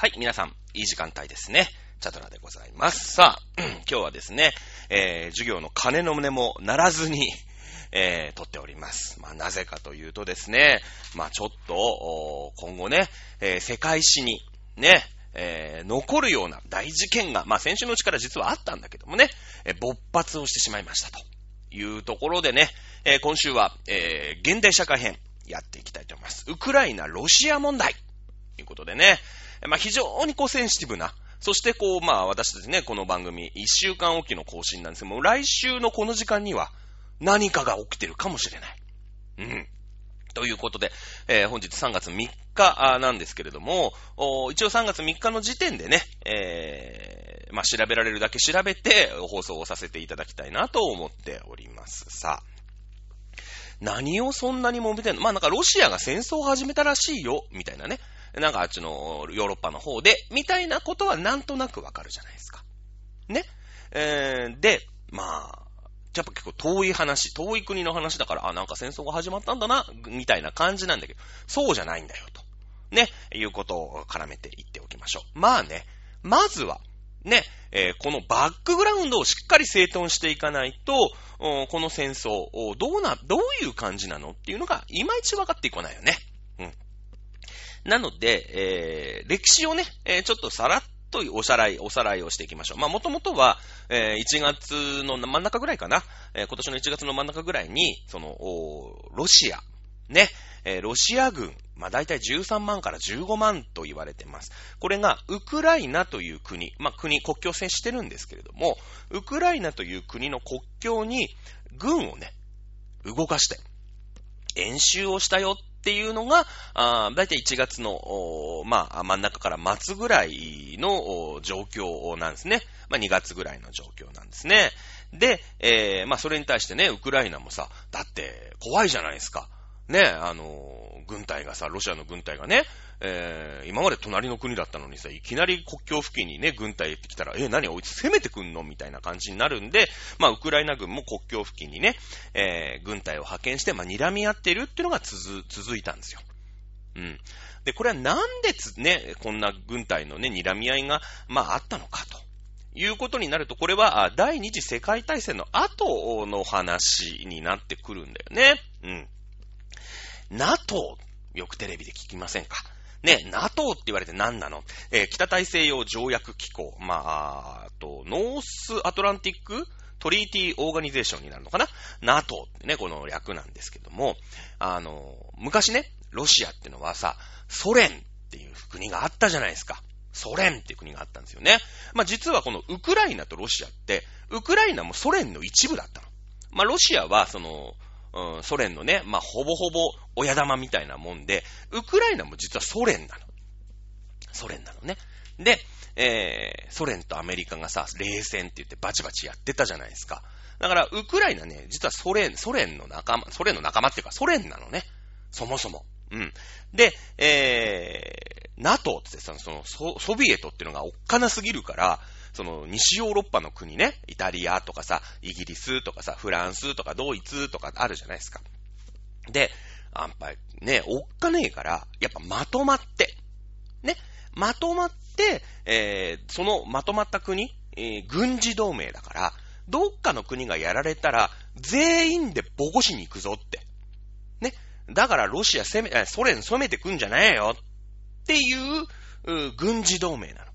はい、皆さん、いい時間帯ですね。チャドラでございます。さあ、今日はですね、えー、授業の鐘の胸も鳴らずに、えー、撮っております。まあ、なぜかというとですね、まあ、ちょっと、今後ね、えー、世界史に、ね、えー、残るような大事件が、まあ、先週のうちから実はあったんだけどもね、えー、勃発をしてしまいましたというところでね、えー、今週は、えー、現代社会編やっていきたいと思います。ウクライナ、ロシア問題いうことでね、まあ、非常にこうセンシティブな、そしてこう、まあ私たちね、この番組、一週間おきの更新なんですけども、来週のこの時間には何かが起きてるかもしれない。うん。ということで、えー、本日3月3日なんですけれども、一応3月3日の時点でね、えー、まあ、調べられるだけ調べて放送をさせていただきたいなと思っております。さあ、何をそんなに揉めてんの？まあなんかロシアが戦争を始めたらしいよ、みたいなね。なんかあっちのヨーロッパの方で、みたいなことはなんとなくわかるじゃないですか。ね。えー、で、まあ、やっぱ結構遠い話、遠い国の話だから、あ、なんか戦争が始まったんだな、みたいな感じなんだけど、そうじゃないんだよ、と。ね、いうことを絡めて言っておきましょう。まあね、まずは、ね、えー、このバックグラウンドをしっかり整頓していかないと、この戦争、どうな、どういう感じなのっていうのが、いまいち分かってこないよね。うん。なので、えー、歴史をね、えー、ちょっとさらっとおさらい、おさらいをしていきましょう。まあ、もともとは、えー、1月の真ん中ぐらいかな、えー、今年の1月の真ん中ぐらいに、その、ロシア、ね、えー、ロシア軍、まあ、大体13万から15万と言われてます。これが、ウクライナという国、まあ、国、国境線してるんですけれども、ウクライナという国の国境に、軍をね、動かして、演習をしたよっていうのが、あだいたい1月の、まあ、真ん中から末ぐらいの状況なんですね。まあ、2月ぐらいの状況なんですね。で、えー、まあ、それに対してね、ウクライナもさ、だって怖いじゃないですか。ね、あの、軍隊がさ、ロシアの軍隊がね、えー、今まで隣の国だったのにさ、いきなり国境付近にね、軍隊行ってきたら、え、何、おいつ攻めてくんの？みたいな感じになるんで、まあ、ウクライナ軍も国境付近にね、えー、軍隊を派遣して、まあ、睨み合ってるっていうのが続、続いたんですよ。うん。で、これはなんでつ、ね、こんな軍隊のね、睨み合いが、まあ、あったのかと。いうことになると、これは第二次世界大戦の後の話になってくるんだよね。うん。NATO、よくテレビで聞きませんか？ね、NATO って言われて何なの？えー、北大西洋条約機構、まあ、あと、ノースアトランティックトリーティーオーガニゼーションになるのかな ?NATO ってね、この略なんですけども、あの、昔ね、ロシアってのはさ、ソ連っていう国があったじゃないですか。ソ連っていう国があったんですよね。まあ実はこのウクライナとロシアって、ウクライナもソ連の一部だったの。まあロシアはその、うん、ソ連のね、まあ、ほぼほぼ親玉みたいなもんで、ウクライナも実はソ連なの。ソ連なのね。で、えー、ソ連とアメリカがさ、冷戦って言ってバチバチやってたじゃないですか。だから、ウクライナね、実はソ連、ソ連の仲間、ソ連の仲間っていうか、ソ連なのね。そもそも。うん。で、えー、NATO ってさ、そのソ、ソビエトっていうのがおっかなすぎるから、その西ヨーロッパの国ね、イタリアとかさ、イギリスとかさ、フランスとかドイツとかあるじゃないですか。で、あんぱいね、おっかねえから、やっぱまとまって、ね、まとまって、えー、そのまとまった国、えー、軍事同盟だから、どっかの国がやられたら、全員でボコしに行くぞって。ね。だからロシア攻め、ソ連攻めてくんじゃないよっていう、う軍事同盟なの。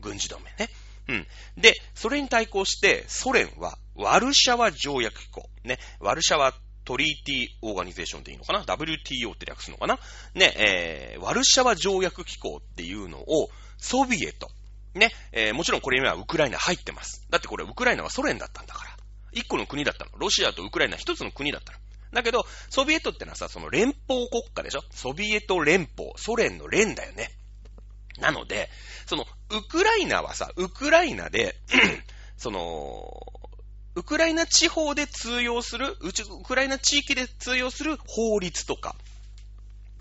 軍事同盟ね。うん。で、それに対抗して、ソ連は、ワルシャワ条約機構。ね。ワルシャワトリーティーオーガニゼーションでいいのかな ?WTO って略すのかな？ね、えー、ワルシャワ条約機構っていうのを、ソビエト。ね、えー、もちろんこれにはウクライナ入ってます。だってこれウクライナはソ連だったんだから。一個の国だったの。ロシアとウクライナ一つの国だったの。だけど、ソビエトってのはさ、その連邦国家でしょ？ソビエト連邦、ソ連の連だよね。なので、その、ウクライナはさ、ウクライナで その、ウクライナ地方で通用する、ウクライナ地域で通用する法律とか、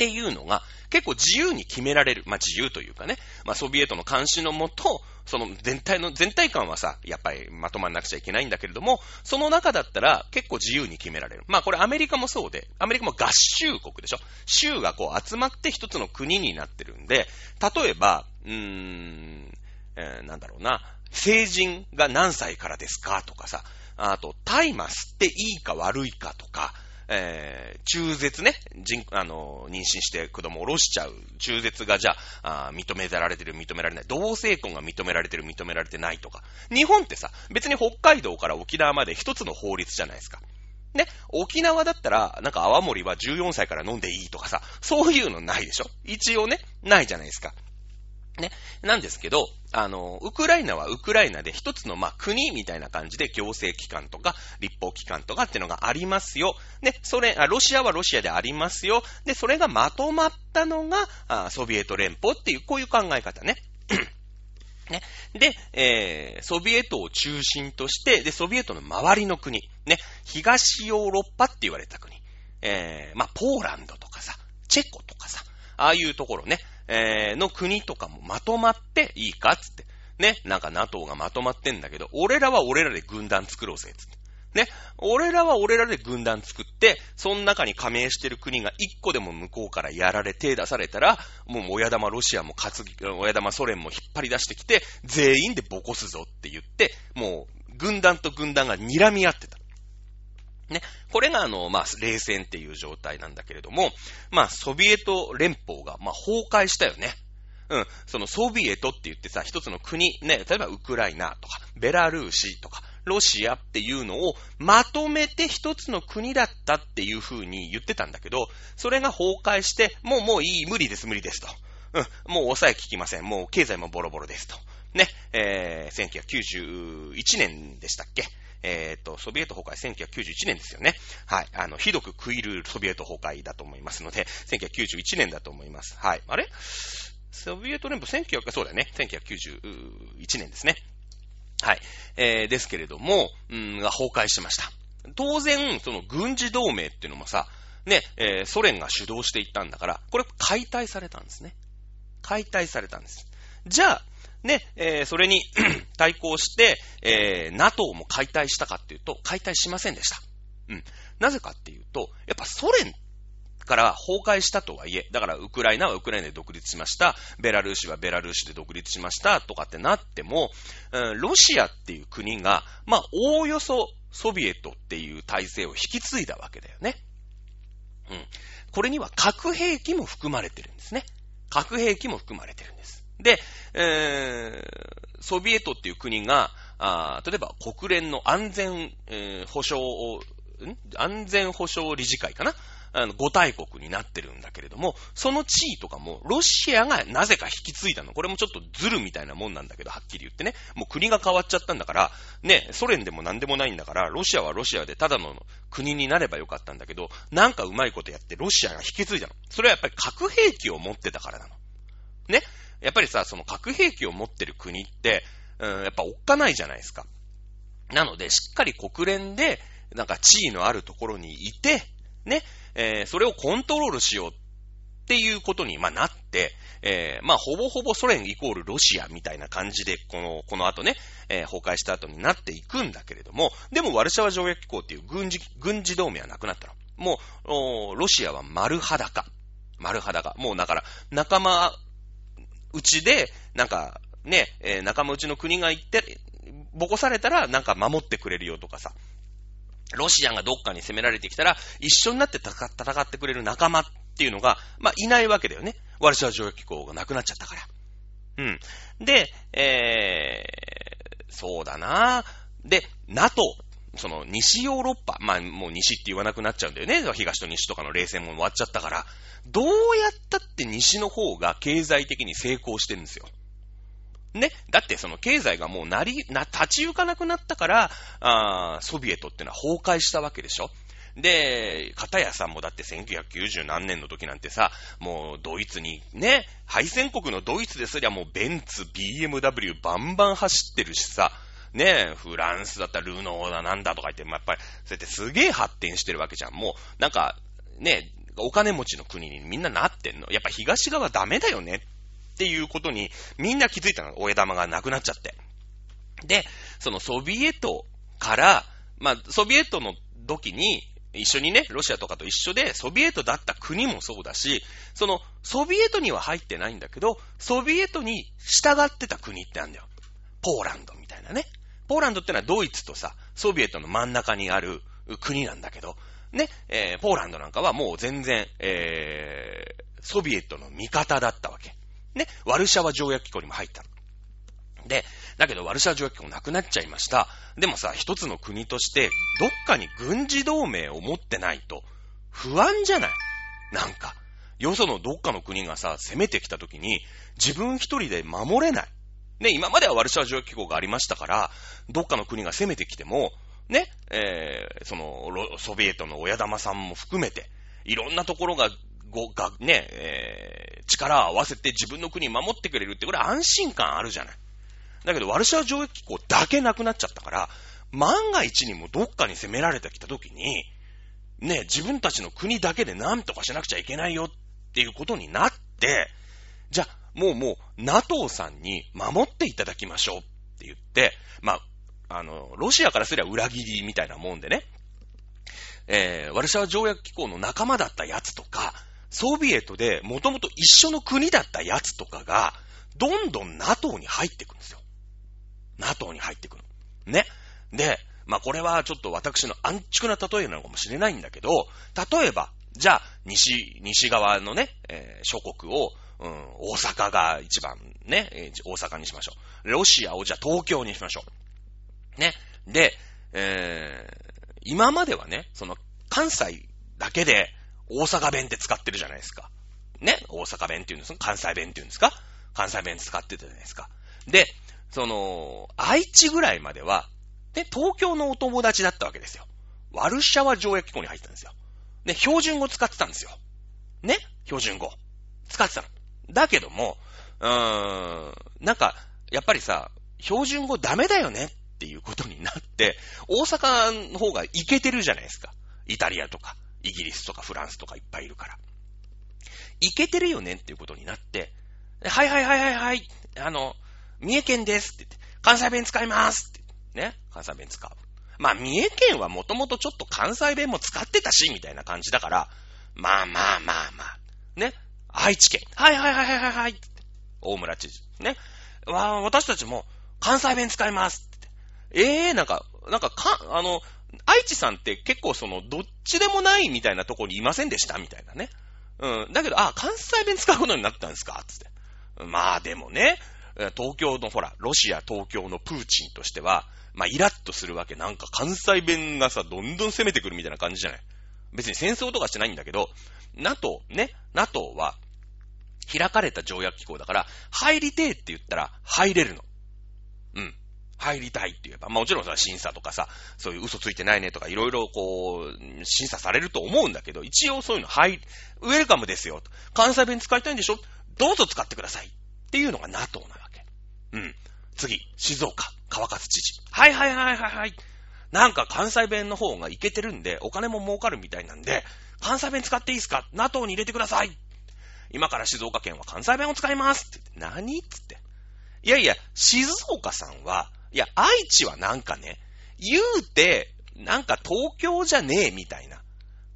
っていうのが結構自由に決められる。まあ自由というかね。まあソビエトの監視のもと、その全体の、全体感はさ、やっぱりまとまんなくちゃいけないんだけれども、その中だったら結構自由に決められる。まあこれアメリカもそうで、アメリカも合衆国でしょ州がこう集まって一つの国になってるんで、例えば、うーん、えー、なんだろうな、成人が何歳からですかとかさ、あと、大麻吸っていいか悪いかとか、えー、中絶ね、人、あの、妊娠して子供を下ろしちゃう。中絶がじゃあ、あ認められてる、認められない。同性婚が認められてる、認められてないとか。日本ってさ、別に北海道から沖縄まで一つの法律じゃないですか。ね、沖縄だったら、なんか泡盛は14歳から飲んでいいとかさ、そういうのないでしょ？一応ね、ないじゃないですか。ね。なんですけど、あの、ウクライナはウクライナで一つの、まあ、国みたいな感じで行政機関とか、立法機関とかっていうのがありますよ。で、それ、ロシアはロシアでありますよ。で、それがまとまったのが、あソビエト連邦っていう、こういう考え方ね。ね。で、えー、ソビエトを中心として、で、ソビエトの周りの国、ね、東ヨーロッパって言われた国、えー、まあ、ポーランドとかさ、チェコとかさ、ああいうところね、えー、の国とかもまとまっていいかつって。ね、なんか NATO がまとまってんだけど、俺らは俺らで軍団作ろうぜ、つって。ね、俺らは俺らで軍団作って、その中に加盟してる国が一個でも向こうからやられ、手出されたら、もう親玉ロシアも担ぎ、親玉ソ連も引っ張り出してきて、全員でボコすぞって言って、もう軍団と軍団が睨み合ってた。ね。これがあの、まあ、冷戦っていう状態なんだけれども、まあ、ソビエト連邦が、まあ、崩壊したよね。うん。そのソビエトって言ってさ、一つの国、ね、例えばウクライナとか、ベラルーシとか、ロシアっていうのをまとめて一つの国だったっていう風に言ってたんだけど、それが崩壊して、もうもういい、無理です、無理ですと。うん、もう抑え聞きません。もう経済もボロボロですと。ね、えー、1991年でしたっけえっ、と、ソビエト崩壊1991年ですよね。はい。あの、ひどく食い入るソビエト崩壊だと思いますので、1991年だと思います。はい。あれ？ソビエト連邦1900、そうだよね。1991年ですね。はい。えー、ですけれども、うん、が崩壊しました。当然、その軍事同盟っていうのもさ、ね、えー、ソ連が主導していったんだから、これ解体されたんですね。解体されたんです。じゃあ、ね、えー、それに 対抗して、えー、NATO も解体したかっていうと、解体しませんでした。うん。なぜかっていうと、やっぱソ連から崩壊したとはいえ、だからウクライナはウクライナで独立しました、ベラルーシはベラルーシで独立しましたとかってなっても、うん、ロシアっていう国が、まあ、おおよそソビエトっていう体制を引き継いだわけだよね。うん。これには核兵器も含まれてるんですね。核兵器も含まれてるんです。で、えー、ソビエトっていう国が、あ例えば国連の安全、えー、保障をん？安全保障理事会かな？あの、5大国になってるんだけれども、その地位とかも、ロシアがなぜか引き継いだの？これもちょっとズルみたいなもんなんだけど、はっきり言ってね。もう国が変わっちゃったんだから、ね、ソ連でも何でもないんだから、ロシアはロシアでただの国になればよかったんだけど、なんかうまいことやってロシアが引き継いだの。それはやっぱり核兵器を持ってたからなの。ね？やっぱりさ、その核兵器を持ってる国って、うん、やっぱおっかないじゃないですか。なので、しっかり国連で、なんか地位のあるところにいて、ね、えー、それをコントロールしようっていうことに、まあ、なって、えー、まあ、ほぼほぼソ連イコールロシアみたいな感じで、この、この後ね、えー、崩壊した後になっていくんだけれども、でもワルシャワ条約機構っていう軍事、軍事同盟はなくなったの。もう、ロシアは丸裸。丸裸。もうだから、仲間うちで、なんか、ね、えー、仲間内の国が行って、ぼこされたら、なんか守ってくれるよとかさ。ロシアがどっかに攻められてきたら、一緒になって戦ってくれる仲間っていうのが、まあ、いないわけだよね。ワルシャワ条約機構がなくなっちゃったから。うん。で、えー、そうだなで、NATO、その西ヨーロッパ、まあもう西って言わなくなっちゃうんだよね。東と西とかの冷戦も終わっちゃったから、どうやったって西の方が経済的に成功してるんですよ。ね？だってその経済がもうなり、な、立ち行かなくなったから、あソビエトってのは崩壊したわけでしょ。で、片やさんもだって1990何年の時なんてさ、もうドイツにね、敗戦国のドイツですりゃもうベンツ、BMW バンバン走ってるしさ、ねフランスだったらルノーだなんだとか言って、まあ、やっぱり、そうやってすげえ発展してるわけじゃん。もう、なんか、ね、お金持ちの国にみんななってんの。やっぱ東側ダメだよねっていうことにみんな気づいたの。親玉がなくなっちゃって。で、そのソビエトから、まあ、ソビエトの時に、一緒にね、ロシアとかと一緒で、ソビエトだった国もそうだし、その、ソビエトには入ってないんだけど、ソビエトに従ってた国ってあるんだよ。ポーランドみたいなね。ポーランドってのはドイツとさ、ソビエトの真ん中にある国なんだけど、ね、えー、ポーランドなんかはもう全然、えー、ソビエトの味方だったわけ。ね、ワルシャワ条約機構にも入ったの。で、だけどワルシャワ条約機構なくなっちゃいました。でもさ、一つの国として、どっかに軍事同盟を持ってないと、不安じゃない？なんか。よそのどっかの国がさ、攻めてきた時に、自分一人で守れない。ね、今まではワルシャワ条約機構がありましたから、どっかの国が攻めてきても、ね、えー、その、ソビエトの親玉さんも含めて、いろんなところが、ご、が、ね、えー、力を合わせて自分の国守ってくれるって、これ安心感あるじゃない。だけど、ワルシャワ条約機構だけなくなっちゃったから、万が一にもどっかに攻められてきた時に、ね、自分たちの国だけで何とかしなくちゃいけないよっていうことになって、じゃあ、もうもう、NATO さんに守っていただきましょうって言って、まあ、あの、ロシアからすれば裏切りみたいなもんでね、えー、ワルシャワ条約機構の仲間だったやつとか、ソビエトでもともと一緒の国だったやつとかが、どんどん NATO に入っていくんですよ。NATO に入ってくる。ね。で、まあこれはちょっと私の安直な例えなのかもしれないんだけど、例えば、じゃあ、西、西側のね、えー、諸国を、うん、大阪が一番ね、大阪にしましょう。ロシアをじゃあ東京にしましょう。ね。で、えー、今まではね、その関西だけで大阪弁って使ってるじゃないですか。ね。大阪弁っていうんですか？関西弁っていうんですか？関西弁使ってたじゃないですか。で、その、愛知ぐらいまでは、で、東京のお友達だったわけですよ。ワルシャワ条約機構に入ったんですよ。で、標準語使ってたんですよ。ね標準語。使ってたの。だけども、うーん、なんか、やっぱりさ、標準語ダメだよねっていうことになって、大阪の方がいけてるじゃないですか。イタリアとか、イギリスとかフランスとかいっぱいいるから。いけてるよねっていうことになって、はいはいはいはいはい、あの、三重県ですって言って、関西弁使いますってね、関西弁使う。まあ、三重県はもともとちょっと関西弁も使ってたし、みたいな感じだから、まあまあまあまあ、ね、愛知県。はいはいはいはいはいはい。大村知事。ね。わ私たちも関西弁使いますって。ええー、なんか、なんかか、あの、愛知さんって結構その、どっちでもないみたいなとこにいませんでした？みたいなね。うん。だけど、あ、関西弁使うことになったんですか？つって。まあでもね、東京のほら、ロシア東京のプーチンとしては、まあイラッとするわけ。なんか関西弁がさ、どんどん攻めてくるみたいな感じじゃない？別に戦争とかしてないんだけど、NATO、ね、NATO は、開かれた条約機構だから、入りてえって言ったら入れるの。うん。入りたいって言えば、まあもちろんさ、審査とかさ、そういう嘘ついてないねとか、いろいろこう、審査されると思うんだけど、一応そういうの入、ウェルカムですよ。関西弁使いたいんでしょ？どうぞ使ってください。っていうのが NATO なわけ。うん。次、静岡、川勝知事。はいはいはいはいはい。なんか関西弁の方がいけてるんで、お金も儲かるみたいなんで、関西弁使っていいですか ?NATO に入れてください。今から静岡県は関西弁を使いますって言って、何？つって。いやいや、静岡さんは、いや、愛知はなんかね、言うて、なんか東京じゃねえみたいな。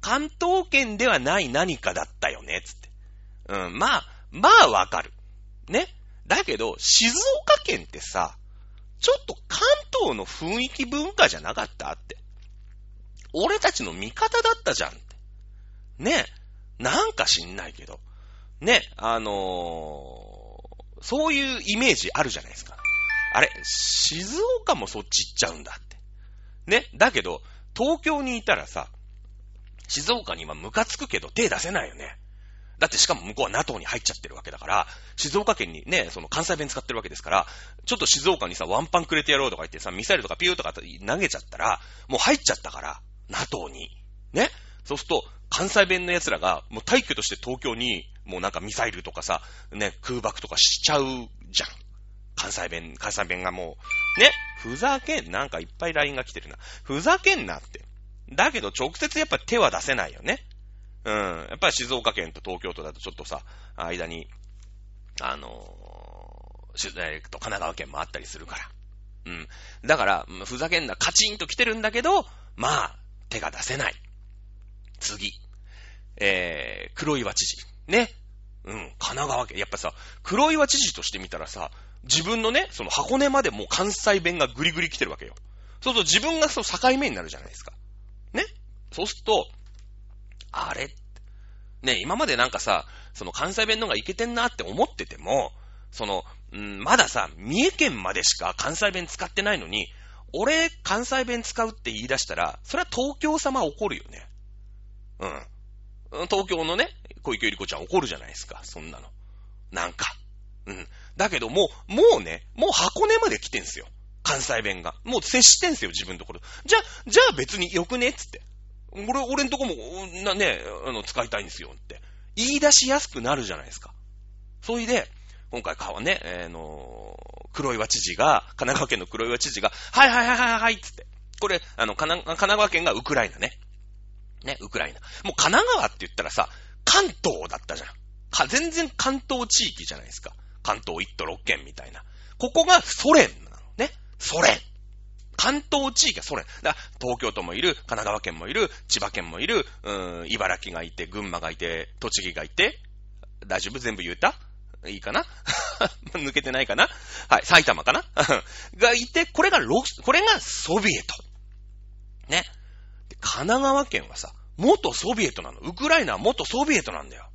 関東圏ではない何かだったよね、つって。うん、まあ、まあわかる。ね？だけど、静岡県ってさ、ちょっと関東の雰囲気文化じゃなかった？って。俺たちの味方だったじゃん。ね。なんか知んないけど。ね、あのー、そういうイメージあるじゃないですか。あれ、静岡もそっち行っちゃうんだって。ね、だけど、東京にいたらさ、静岡に今ムカつくけど手出せないよね。だってしかも向こうは NATO に入っちゃってるわけだから、静岡県にね、その関西弁使ってるわけですから、ちょっと静岡にさ、ワンパンくれてやろうとか言ってさ、ミサイルとかピューとか投げちゃったら、もう入っちゃったから、NATO に。ねそうすると、関西弁の奴らが、もう退去として東京に、もうなんかミサイルとかさ、ね、空爆とかしちゃうじゃん。関西弁、関西弁がもう、ね、ふざけん、なんかいっぱい LINE が来てるな。ふざけんなって。だけど直接やっぱ手は出せないよね。うん。やっぱり静岡県と東京都だとちょっとさ、間に、あのー、えと神奈川県もあったりするから。うん。だから、ふざけんな、カチンと来てるんだけど、まあ、手が出せない。次。えー、黒岩知事。ね。うん、神奈川県。やっぱさ、黒岩知事として見たらさ、自分のね、その箱根までもう関西弁がグリグリ来てるわけよ。そうすると自分がその境目になるじゃないですか。ね。そうすると、あれね、今までなんかさ、その関西弁の方がいけてんなって思ってても、その、うん、まださ、三重県までしか関西弁使ってないのに、俺、関西弁使うって言い出したら、それは東京様怒るよね。うん。東京のね、小池百合子ちゃん怒るじゃないですか、そんなの。なんか。うん。だけどもう、もうね、もう箱根まで来てんすよ。関西弁が。もう接してんすよ、自分のところ。じゃ、じゃあ別によくねっつって。俺、俺んとこも、な、ね、あの、使いたいんですよって。言い出しやすくなるじゃないですか。それで、今回川ね、えー、の黒岩知事が、神奈川県の黒岩知事が、はいはいはいはいはい、つって。これ、あの、神奈川県がウクライナね。ね、ウクライナ。もう神奈川って言ったらさ、関東だったじゃん。か、全然関東地域じゃないですか。関東一都六県みたいな。ここがソ連なのね。ソ連。関東地域はソ連。だ東京都もいる、神奈川県もいる、千葉県もいる、うーん、茨城がいて、群馬がいて、栃木がいて、大丈夫？全部言えた？いいかな？抜けてないかな？はい、埼玉かな？がいて、これがロ、これがソビエト。ね。神奈川県はさ、元ソビエトなの。ウクライナは元ソビエトなんだよ。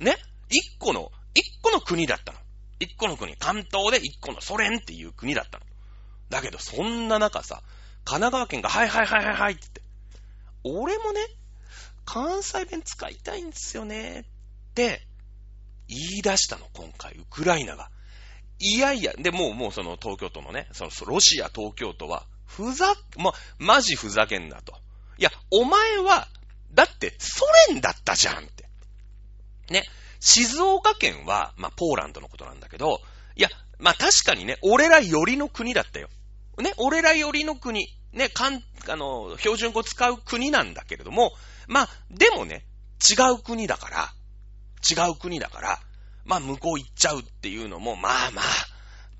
ね？一個の、一個の国だったの。一個の国。関東で一個のソ連っていう国だったの。だけど、そんな中さ、神奈川県が、はいはいはいはいはいって言って、俺もね、関西弁使いたいんですよねって言い出したの、今回、ウクライナが。いやいや、で、もう、もうその東京都のね、そのロシア東京都は、ふざ、ま、マジふざけんなと。いや、お前は、だってソ連だったじゃんって。ね。静岡県は、まあ、ポーランドのことなんだけど、いや、まあ、確かにね、俺らよりの国だったよ。ね、俺らよりの国、ね、かん、あの、標準語使う国なんだけれども、まあ、でもね、違う国だから、違う国だから、まあ、向こう行っちゃうっていうのも、まあまあ、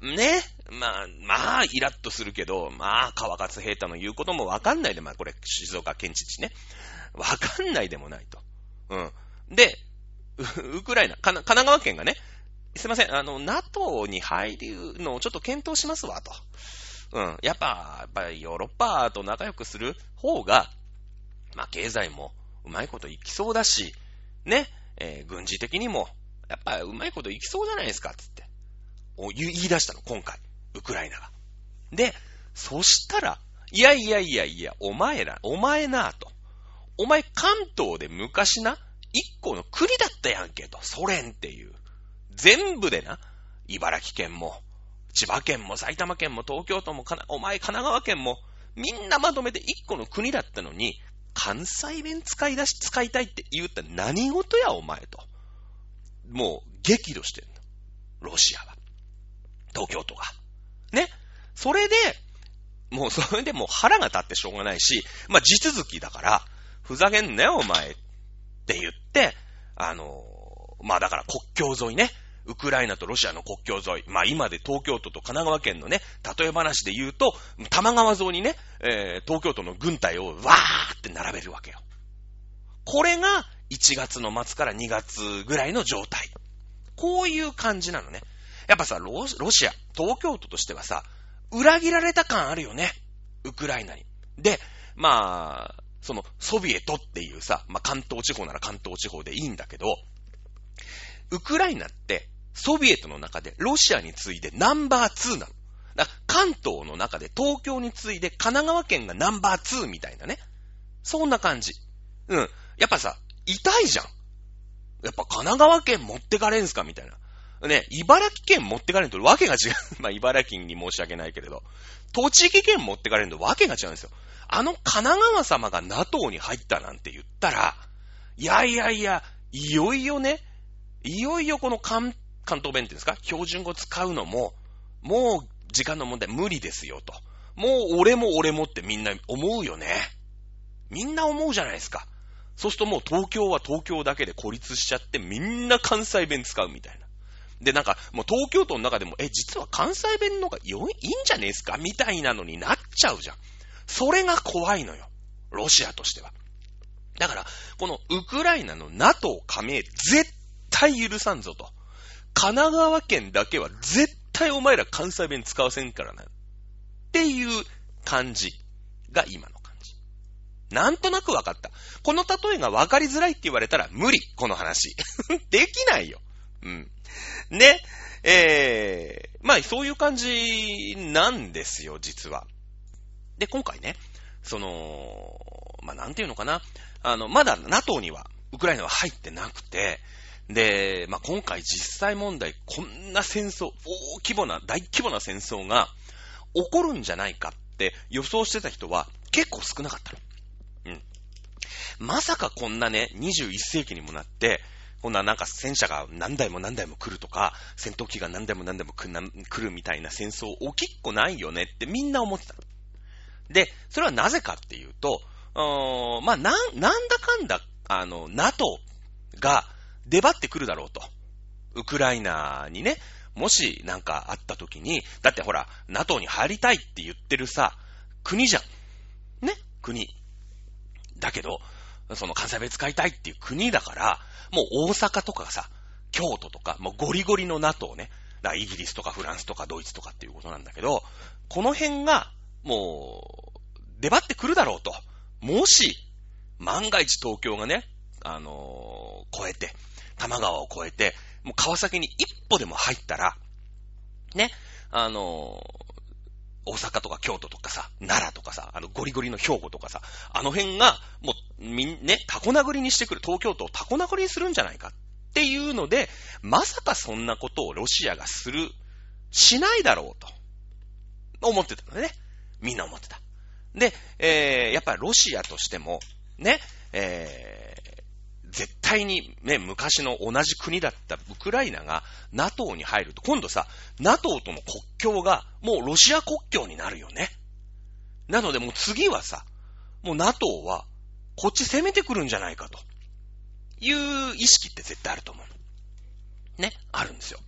ね、まあ、まあ、イラッとするけど、まあ、川勝平太の言うこともわかんないで、まあ、これ、静岡県知事ね。わかんないでもないと。うん。で、ウクライナ、神奈川県がね、すいません、あの、NATO に入るのをちょっと検討しますわ、と。うん。やっぱ、やっぱりヨーロッパと仲良くする方が、まあ、経済もうまいこといきそうだし、ね、えー、軍事的にも、やっぱうまいこといきそうじゃないですか、つって。言い出したの、今回。ウクライナが。で、そしたら、いやいやいやいや、お前ら、お前な、と。お前関東で昔な、一個の国だったやんけ、と。ソ連っていう。全部でな、茨城県も、千葉県も埼玉県も東京都もお前神奈川県も、みんなまとめて一個の国だったのに、関西弁使い出し、使いたいって言ったら何事やお前と。もう激怒してんの。ロシアは。東京都が。ね。それで、もうそれでもう腹が立ってしょうがないし、まあ地続きだから、ふざけんなよお前って言って、あのまあだから国境沿いね。ウクライナとロシアの国境沿い、まあ今で東京都と神奈川県のね、例え話で言うと、多摩川沿いにね、えー、東京都の軍隊をわーって並べるわけよ。これが1月の末から2月ぐらいの状態。こういう感じなのね。やっぱさ、ロシア、東京都としてはさ、裏切られた感あるよね。ウクライナに。で、まあ、その、ソビエトっていうさ、まあ関東地方なら関東地方でいいんだけど、ウクライナって、ソビエトの中でロシアに次いでナンバー2なの。だ関東の中で東京に次いで神奈川県がナンバー2みたいなね。そんな感じ。うん。やっぱさ、痛いじゃん。やっぱ神奈川県持ってかれんすかみたいな。ね、茨城県持ってかれんとわけが違う。まあ、茨城に申し訳ないけれど。栃木県持ってかれんとわけが違うんですよ。あの神奈川様が NATO に入ったなんて言ったら、いやいやいや、いよいよね、いよいよこの関関東弁っていうんですか？標準語使うのも、もう時間の問題無理ですよと。もう俺も俺もってみんな思うよね。みんな思うじゃないですか。そうするともう東京は東京だけで孤立しちゃってみんな関西弁使うみたいな。で、なんか、もう東京都の中でも、え、実は関西弁の方がいいんじゃねえすかみたいなのになっちゃうじゃん。それが怖いのよ。ロシアとしては。だから、このウクライナの NATO 加盟絶対許さんぞと。神奈川県だけは絶対お前ら関西弁使わせんからな。っていう感じが今の感じ。なんとなく分かった。この例えが分かりづらいって言われたら無理、この話。できないよ。うん。ね。えー、まあそういう感じなんですよ、実は。で、今回ね、その、まあなんていうのかな。あの、まだ NATO には、ウクライナは入ってなくて、で、まあ、今回実際問題、こんな戦争、大規模な、大規模な戦争が起こるんじゃないかって予想してた人は結構少なかったの。うん。まさかこんなね、21世紀にもなって、こんななんか戦車が何台も何台も来るとか、戦闘機が何台も何台も来るみたいな戦争起きっこないよねってみんな思ってた。で、それはなぜかっていうと、うーんまあ、な、なんだかんだ、あの、NATO が出張ってくるだろうと。ウクライナにね、もしなんかあった時に、だってほら、NATO に入りたいって言ってるさ、国じゃん。ね国。だけど、その関西弁使いたいっていう国だから、もう大阪とかさ、京都とか、もうゴリゴリの NATO ね。だイギリスとかフランスとかドイツとかっていうことなんだけど、この辺が、もう、出張ってくるだろうと。もし、万が一東京がね、あのー、超えて、多摩川を越えて、もう川崎に一歩でも入ったら、ね、あのー、大阪とか京都とかさ、奈良とかさ、あのゴリゴリの兵庫とかさ、あの辺が、もう、みん、ね、タコ殴りにしてくる、東京都をタコ殴りにするんじゃないかっていうので、まさかそんなことをロシアがする、しないだろうと、思ってたのね。みんな思ってた。で、えー、やっぱりロシアとしても、ね、えー絶対にね、昔の同じ国だったウクライナが NATO に入ると、今度さ、NATO との国境がもうロシア国境になるよね。なのでもう次はさ、もう NATO はこっち攻めてくるんじゃないかという意識って絶対あると思う。ね、あるんですよ。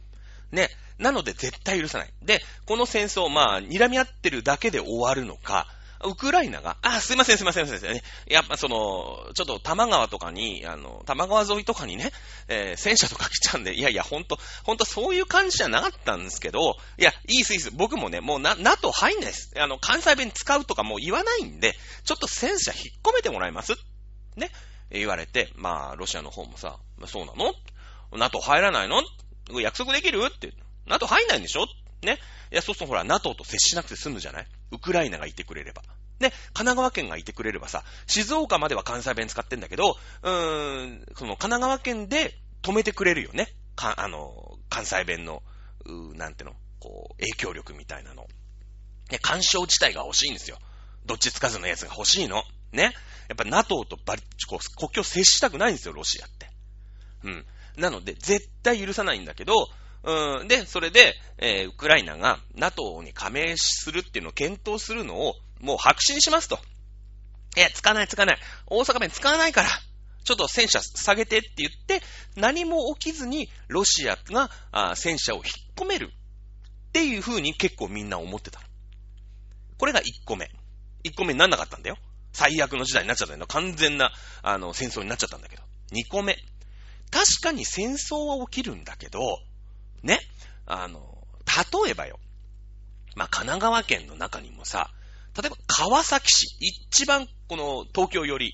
ね、なので絶対許さない。で、この戦争、まあ、睨み合ってるだけで終わるのか、ウクライナが、あ、すいません、すいません、すいません。やっぱその、ちょっと多摩川とかに、あの、多摩川沿いとかにね、えー、戦車とか来ちゃうんで、いやいや、ほんと、ほんとそういう感じじゃなかったんですけど、いや、いいす、いいす。僕もね、もうな、NATO 入んないです。あの、関西弁使うとかもう言わないんで、ちょっと戦車引っ込めてもらえます？ね？言われて、まあ、ロシアの方もさ、そうなの ?NATO 入らないの？約束できる？って。NATO 入んないんでしょ？ね？いや、そうするとほら、NATO と接しなくて済むじゃない？ウクライナがいてくれれば。で、神奈川県がいてくれればさ、静岡までは関西弁使ってんだけど、うーん、その神奈川県で止めてくれるよね。か、あの、関西弁の、うーなんての、こう、影響力みたいなの。ね、干渉自体が欲しいんですよ。どっちつかずのやつが欲しいの。ね。やっぱ NATO とバリ、こう、国境接したくないんですよ、ロシアって。うん。なので、絶対許さないんだけど、うん、で、それで、えー、ウクライナが NATO に加盟するっていうのを検討するのを、もう白紙にしますと。いや、使わない、使わない。大阪弁使わないから。ちょっと戦車下げてって言って、何も起きずにロシアがあ戦車を引っ込めるっていう風に結構みんな思ってた。これが1個目。1個目になんなかったんだよ。最悪の時代になっちゃったんだよ。完全な、あの、戦争になっちゃったんだけど。2個目。確かに戦争は起きるんだけど、ね。あの、例えばよ。まあ、神奈川県の中にもさ、例えば川崎市、一番この東京より、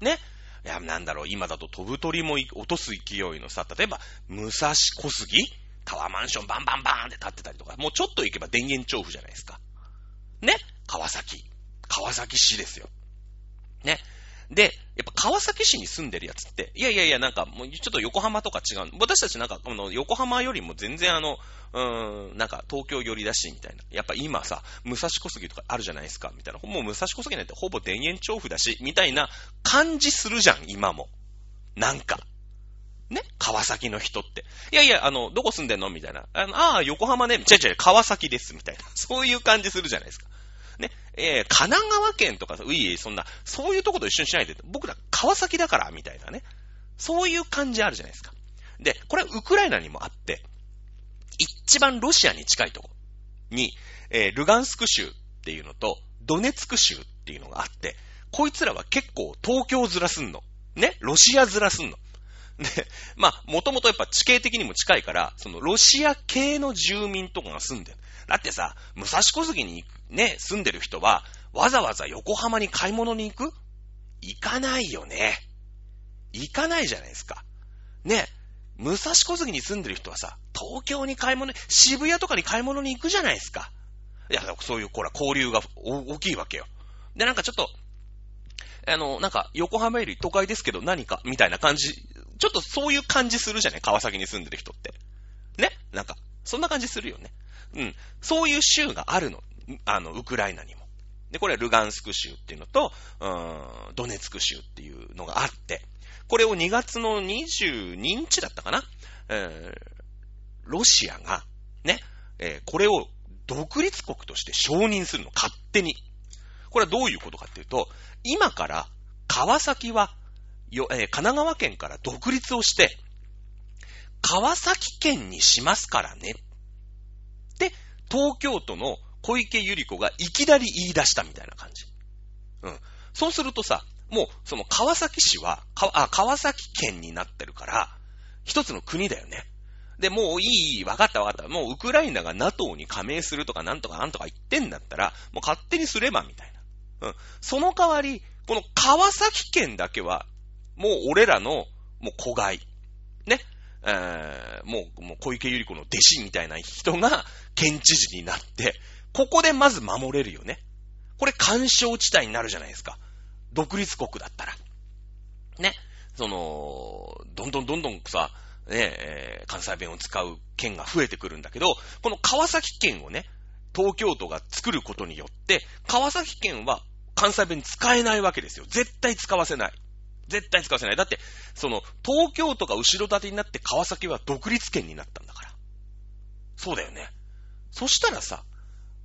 ね。いや、なんだろう、今だと飛ぶ鳥も落とす勢いのさ、例えば、武蔵小杉タワーマンションバンバンバーンって立ってたりとか、もうちょっと行けば田園調布じゃないですか。ね川崎。川崎市ですよ。ね。で、やっぱ川崎市に住んでるやつって、いやいやいや、なんかもうちょっと横浜とか違う。私たちなんか、この横浜よりも全然あの、うーん、なんか東京寄りだし、みたいな。やっぱ今さ、武蔵小杉とかあるじゃないですか、みたいな。もう武蔵小杉なんてほぼ田園調布だし、みたいな感じするじゃん、今も。なんか。ね？川崎の人って。いやいや、あの、どこ住んでんの？みたいな。あの、ああ、横浜ね。違う違う、川崎です、みたいな。そういう感じするじゃないですか。ね、えー、神奈川県とか、うい、そんな、そういうとこと一緒にしないで、僕ら川崎だから、みたいなね。そういう感じあるじゃないですか。で、これはウクライナにもあって、一番ロシアに近いとこに、えー、ルガンスク州っていうのと、ドネツク州っていうのがあって、こいつらは結構東京ずらすんの。ね、ロシア面すんの。で、まあ、もともとやっぱ地形的にも近いから、そのロシア系の住民とかが住んでる。だってさ、武蔵小杉にね、住んでる人は、わざわざ横浜に買い物に行く？行かないよね。行かないじゃないですか。ね。武蔵小杉に住んでる人はさ、東京に買い物、渋谷とかに買い物に行くじゃないですか。いや、そういう、ほら、交流が大きいわけよ。で、なんかちょっと、あの、なんか、横浜より都会ですけど何か、みたいな感じ、ちょっとそういう感じするじゃない？川崎に住んでる人って。ね？なんか、そんな感じするよね。うん。そういう州があるの。あの、ウクライナにも。で、これはルガンスク州っていうのと、うん、ドネツク州っていうのがあって、これを2月の22日だったかな、えー、ロシアが、ね、えー、これを独立国として承認するの、勝手に。これはどういうことかっていうと、今から川崎は、よえー、神奈川県から独立をして、川崎県にしますからね。東京都の小池百合子がいきなり言い出したみたいな感じ。うん。そうするとさ、もう、その川崎市は、あ、川崎県になってるから、一つの国だよね。で、もういい、わかったわかった。もうウクライナが NATO に加盟するとかなんとかなんとか言ってんだったら、もう勝手にすれば、みたいな。うん。その代わり、この川崎県だけは、もう俺らの、もう子飼い。ね。えー、もう、もう小池百合子の弟子みたいな人が県知事になって、ここでまず守れるよね。これ干渉地帯になるじゃないですか。独立国だったら。ね。その、どんどんどんどんさ、ね、えー、関西弁を使う県が増えてくるんだけど、この川崎県をね、東京都が作ることによって、川崎県は関西弁使えないわけですよ。絶対使わせない。絶対使わせない。だって、その、東京都が後ろ盾になって川崎は独立県になったんだから。そうだよね。そしたらさ、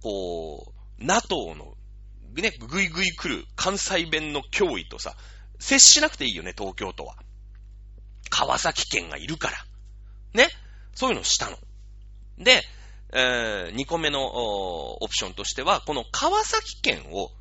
こう、NATO のね、ぐいぐい来る関西弁の脅威とさ、接しなくていいよね、東京都は。川崎県がいるから。ね？そういうのをしたの。で、えー、2個目のオプションとしては、この川崎県を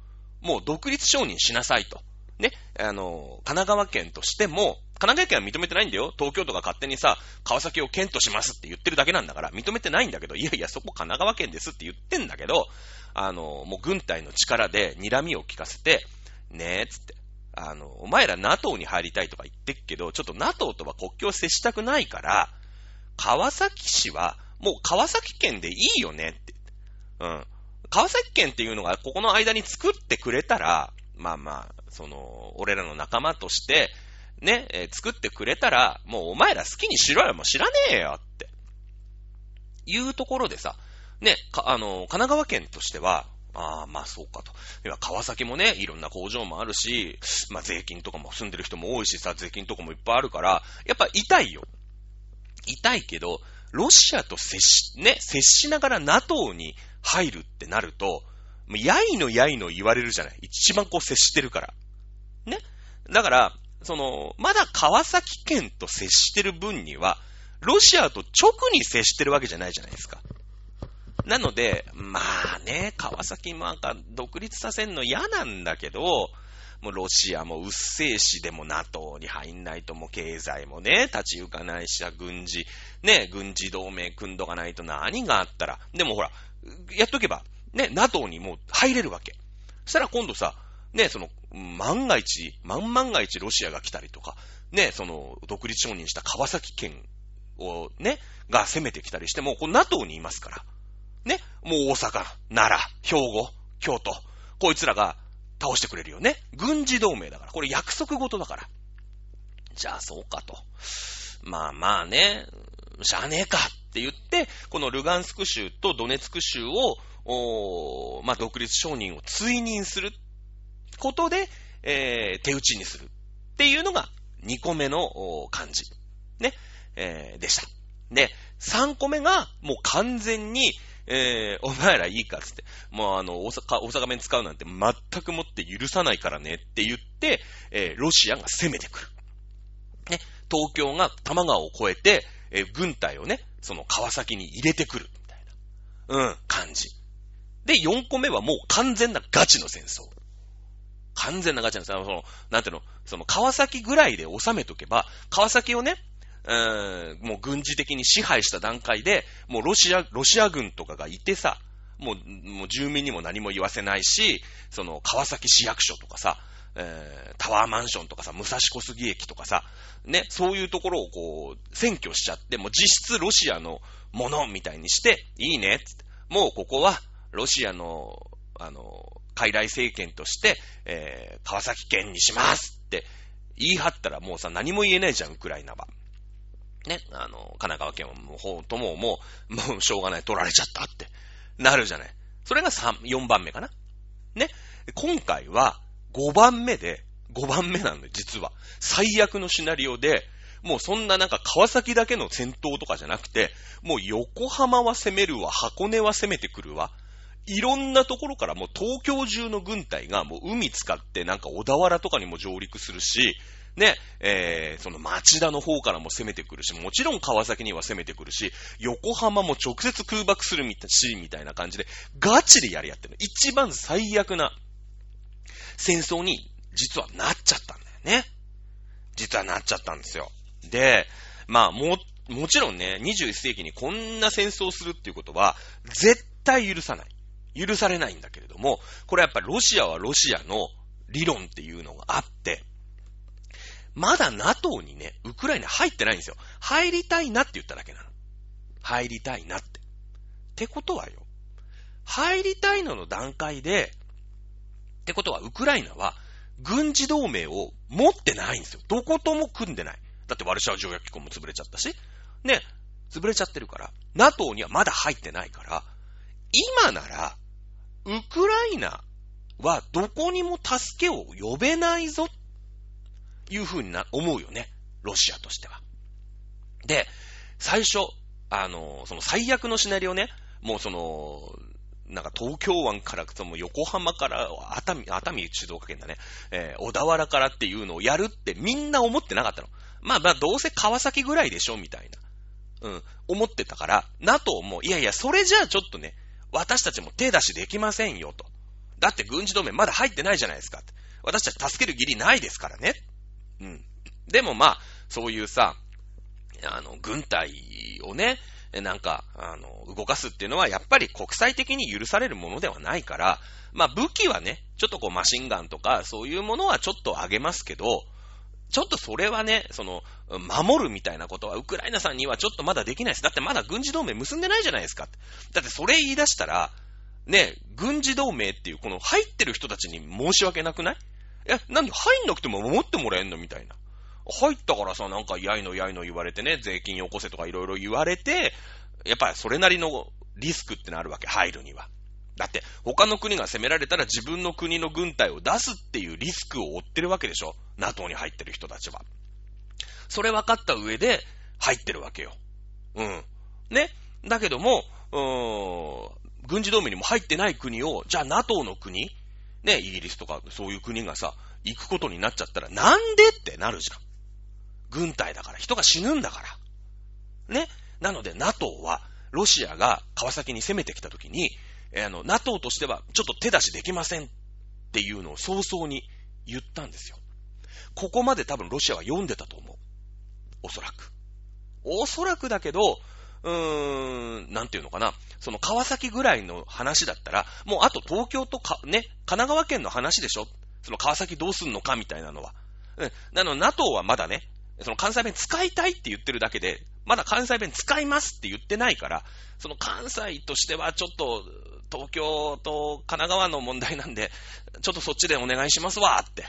もう独立承認しなさいと。ね、あの、神奈川県としても、神奈川県は認めてないんだよ。東京都が勝手にさ、川崎を県としますって言ってるだけなんだから、認めてないんだけど、いやいや、そこ神奈川県ですって言ってんだけど、あの、もう軍隊の力で睨みを聞かせて、ねえ、つって。あの、お前ら NATO に入りたいとか言ってっけど、ちょっと NATO とは国境を接したくないから、川崎市は、もう川崎県でいいよねって。うん。川崎県っていうのがここの間に作ってくれたら、まあまあ、その、俺らの仲間として、ね、えー、作ってくれたら、もうお前ら好きにしろよ、もう知らねえよって。いうところでさ、ね、かあの、神奈川県としては、ああ、まあそうかと。いや、川崎もね、いろんな工場もあるし、まあ税金とかも住んでる人も多いしさ、税金とかもいっぱいあるから、やっぱ痛いよ。痛いけど、ロシアと接し、ね、接しながら NATO に入るってなると、やいのやいの言われるじゃない。一番こう接してるから。ね。だから、その、まだ川崎県と接してる分には、ロシアと直に接してるわけじゃないじゃないですか。なので、まあね、川崎もなんか独立させんの嫌なんだけど、もうロシアもうっせえし、でも NATO に入んないともう経済もね、立ち行かないし、軍事、ね、軍事同盟組んどかないと何があったら、でもほら、やっとけば、ね、NATO にもう入れるわけ。そしたら今度さ、ね、その、万が一、万万が一ロシアが来たりとか、ね、その、独立承認した川崎県をね、が攻めてきたりしても、こう NATO にいますから。ね、もう大阪、奈良、兵庫、京都、こいつらが倒してくれるよね。軍事同盟だから。これ約束事だから。じゃあそうかと。まあまあね、しゃあねえかって言って、このルガンスク州とドネツク州を、おまあ独立承認を追認することで、えー、手打ちにするっていうのが2個目の感じ。ね。えー、でした。で、3個目がもう完全に、えー、お前らいいかつって、もうあの、大阪、大阪弁使うなんて全くもって許さないからねって言って、えー、ロシアが攻めてくる。ね、東京が多摩川を越えて、えー、軍隊をね、その川崎に入れてくる、みたいな、うん、感じ。で、4個目はもう完全なガチの戦争。完全なガチなんですよ。その、なんていうの、その川崎ぐらいで収めとけば、川崎をね、うーん、もう軍事的に支配した段階で、もうロシア、ロシア軍とかがいてさ、もう、もう住民にも何も言わせないし、その川崎市役所とかさ、えー、タワーマンションとかさ、武蔵小杉駅とかさ、ね、そういうところをこう、占拠しちゃって、もう実質ロシアのものみたいにして、いいねって。もうここはロシアの、あの、傀儡政権として、えー、川崎県にしますって言い張ったらもうさ、何も言えないじゃん、ウクライナは。ね、あの、神奈川県はもう、ほとももう、もうしょうがない、取られちゃったってなるじゃない。それが3、4番目かな。ね。今回は5番目で、5番目なんだよ、実は。最悪のシナリオで、もうそんななんか川崎だけの戦闘とかじゃなくて、もう横浜は攻めるわ、箱根は攻めてくるわ。いろんなところからもう東京中の軍隊がもう海使ってなんか小田原とかにも上陸するし、ね、えー、その町田の方からも攻めてくるし、もちろん川崎には攻めてくるし、横浜も直接空爆するみたいし、みたいな感じで、ガチでやり合ってる。一番最悪な戦争に実はなっちゃったんだよね。実はなっちゃったんですよ。で、まあ、も、もちろんね、21世紀にこんな戦争をするっていうことは、絶対許さない。許されないんだけれども、これやっぱりロシアはロシアの理論っていうのがあって、まだ NATO にね、ウクライナ入ってないんですよ。入りたいなって言っただけなの。入りたいなって。ってことはよ、入りたいのの段階で、ってことはウクライナは軍事同盟を持ってないんですよ。どことも組んでない。だってワルシャワ条約機構も潰れちゃったし、ね、潰れちゃってるから、NATO にはまだ入ってないから、今なら、ウクライナはどこにも助けを呼べないぞ、いうふうにな、思うよね。ロシアとしては。で、最初、あの、その最悪のシナリオね、もうその、なんか東京湾から、その横浜から、熱海、熱海静岡県だね、えー、小田原からっていうのをやるってみんな思ってなかったの。まあまあ、どうせ川崎ぐらいでしょ、みたいな。うん、思ってたから、NATO も、いやいや、それじゃあちょっとね、私たちも手出しできませんよ、と。だって軍事同盟まだ入ってないじゃないですか。私たち助ける義理ないですからね。うん。でもまあ、そういうさ、あの、軍隊をね、なんか、あの、動かすっていうのは、やっぱり国際的に許されるものではないから、まあ武器はね、ちょっとこうマシンガンとか、そういうものはちょっと上げますけど、ちょっとそれはね、その、守るみたいなことは、ウクライナさんにはちょっとまだできないです。だってまだ軍事同盟結んでないじゃないですか。だってそれ言い出したら、ね、軍事同盟っていう、この入ってる人たちに申し訳なくない？え、なんで入んなくても守ってもらえんの？みたいな。入ったからさ、なんか、やいのやいの言われてね、税金よこせとかいろいろ言われて、やっぱりそれなりのリスクってのあるわけ、入るには。だって、他の国が攻められたら自分の国の軍隊を出すっていうリスクを負ってるわけでしょ ?NATO に入ってる人たちは。それ分かった上で入ってるわけよ。うん。ね。だけども、うーん、軍事同盟にも入ってない国を、じゃあ NATO の国ね、イギリスとかそういう国がさ、行くことになっちゃったら、なんでってなるじゃん。軍隊だから、人が死ぬんだから。ね。なので NATO は、ロシアが川崎に攻めてきたときに、えー、あの、NATO としてはちょっと手出しできませんっていうのを早々に言ったんですよ。ここまで多分ロシアは読んでたと思う。おそらく。おそらくだけど、うーん、なんていうのかな。その川崎ぐらいの話だったら、もうあと東京とか、ね、神奈川県の話でしょその川崎どうすんのかみたいなのは。うん。なの、NATO はまだね、その関西弁使いたいって言ってるだけで、まだ関西弁使いますって言ってないから、その関西としてはちょっと、東京と神奈川の問題なんで、ちょっとそっちでお願いしますわって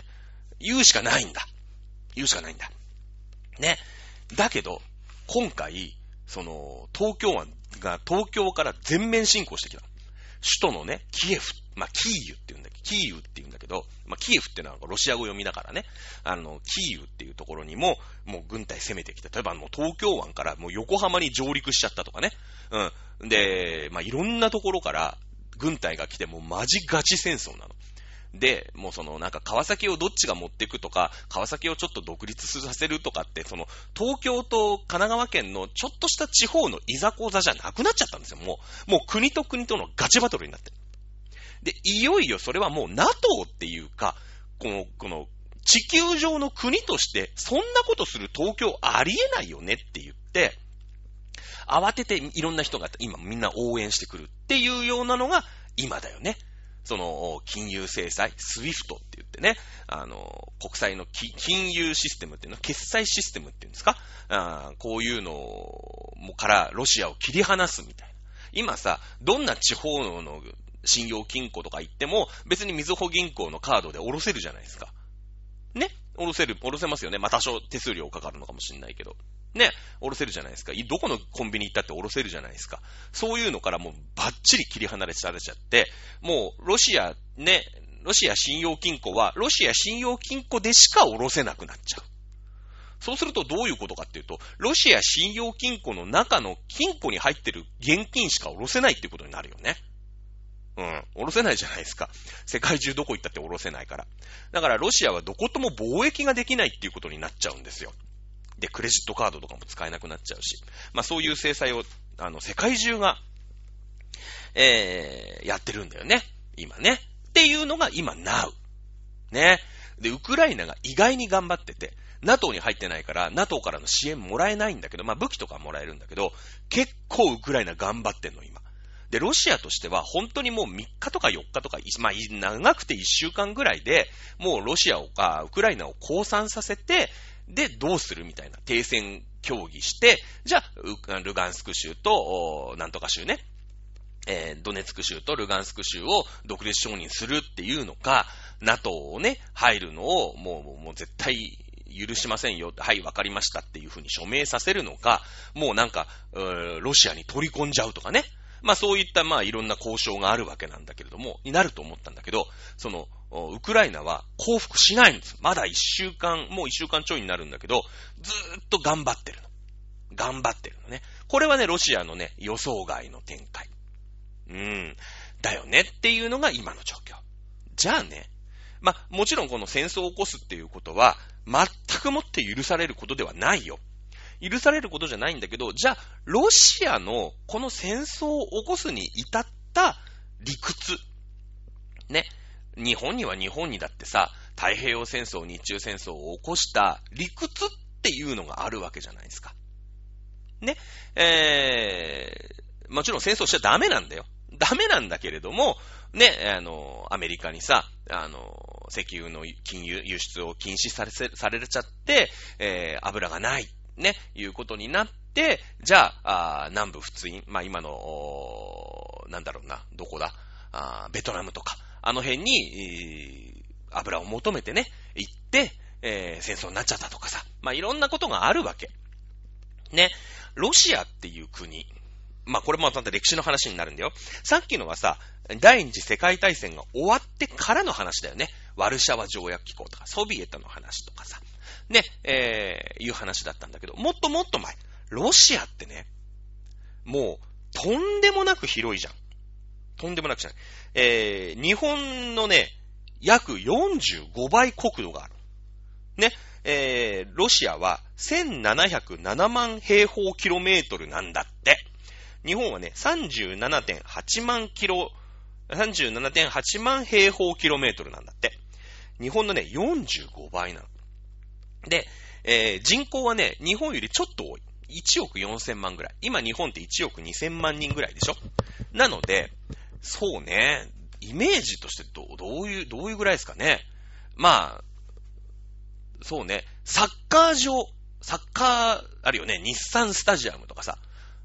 言うしかないんだ。言うしかないんだ。ね。だけど、今回、その、東京湾が東京から全面侵攻してきた。首都のね、キエフ、まあ、キーユって言うんだけ？ど、キーユって言うんだけど、まあ、キエフってのはロシア語読みだからね、あの、キーユっていうところにも、もう軍隊攻めてきて、例えばもう東京湾からもう横浜に上陸しちゃったとかね、うん。で、まあ、いろんなところから軍隊が来て、もうマジガチ戦争なの。で、もうそのなんか川崎をどっちが持っていくとか、川崎をちょっと独立させるとかって、その東京と神奈川県のちょっとした地方のいざこざじゃなくなっちゃったんですよ、もう。もう国と国とのガチバトルになってる。で、いよいよそれはもう NATO っていうか、この、この、地球上の国として、そんなことする東京ありえないよねって言って、慌てていろんな人が今みんな応援してくるっていうようなのが今だよね。その、金融制裁、スウィフトって言ってね、あの、国際の金融システムっていうの、決済システムっていうんですか？あこういうのもからロシアを切り離すみたいな。今さ、どんな地方の信用金庫とか行っても、別にみずほ銀行のカードで下ろせるじゃないですか。ね？下ろせる、下ろせますよね。まあ、多少手数料かかるのかもしれないけど。ね、下ろせるじゃないですか。どこのコンビニ行ったって下ろせるじゃないですか。そういうのからもうバッチリ切り離れされちゃって、もうロシアね、ロシア信用金庫は、ロシア信用金庫でしか下ろせなくなっちゃう。そうするとどういうことかっていうと、ロシア信用金庫の中の金庫に入ってる現金しか下ろせないっていうことになるよね。うん。下ろせないじゃないですか。世界中どこ行ったって下ろせないから。だからロシアはどことも貿易ができないっていうことになっちゃうんですよ。で、クレジットカードとかも使えなくなっちゃうし。まあそういう制裁を、あの、世界中が、えー、やってるんだよね。今ね。っていうのが今、now。ね。で、ウクライナが意外に頑張ってて、NATO に入ってないから、NATO からの支援もらえないんだけど、まあ武器とかもらえるんだけど、結構ウクライナ頑張ってんの、今。で、ロシアとしては本当にもう3日とか4日とか、まあ長くて1週間ぐらいで、もうロシアをか、ウクライナを降参させて、で、どうするみたいな停戦協議して、じゃあ、ルガンスク州と、なんとか州ね、えー、ドネツク州とルガンスク州を独立承認するっていうのか、NATO をね、入るのをもう、もう絶対許しませんよ。はい、わかりましたっていうふうに署名させるのか、もうなんか、ロシアに取り込んじゃうとかね。まあそういったまあいろんな交渉があるわけなんだけれども、になると思ったんだけど、その、ウクライナは降伏しないんです。まだ一週間、もう一週間ちょいになるんだけど、ずーっと頑張ってるの。頑張ってるのね。これはね、ロシアのね、予想外の展開。うーん。だよねっていうのが今の状況。じゃあね、まあ、もちろんこの戦争を起こすっていうことは、全くもって許されることではないよ。許されることじゃないんだけど、じゃあ、ロシアのこの戦争を起こすに至った理屈。ね。日本には日本にだってさ、太平洋戦争、日中戦争を起こした理屈っていうのがあるわけじゃないですか。ね。えー、もちろん戦争しちゃダメなんだよ。ダメなんだけれども、ね、あの、アメリカにさ、あの、石油の金融輸出を禁止されされちゃって、えー、油がない、ね、いうことになって、じゃあ、あ南部仏印、まあ今の、なんだろうな、どこだ、あベトナムとか、あの辺に、油を求めてね、行って、えー、戦争になっちゃったとかさ、まあ、いろんなことがあるわけ。ね、ロシアっていう国、まあ、これもまた歴史の話になるんだよ。さっきのはさ、第二次世界大戦が終わってからの話だよね。ワルシャワ条約機構とか、ソビエトの話とかさ、ね、えー、いう話だったんだけど、もっともっと前、ロシアってね、もう、とんでもなく広いじゃん。とんでもなくじゃない。えー、日本のね、約45倍国土がある。ね、えー、ロシアは1707万平方キロメートルなんだって。日本はね、37.8万キロ、37.8万平方キロメートルなんだって。日本のね、45倍なの。で、えー、人口はね、日本よりちょっと多い。1億4000万ぐらい。今日本って1億2000万人ぐらいでしょ？なので、そうね。イメージとしてどどういう、どういうぐらいですかね？まあ、そうね。サッカー場、サッカー、あるよね？日産スタジアムとかさ。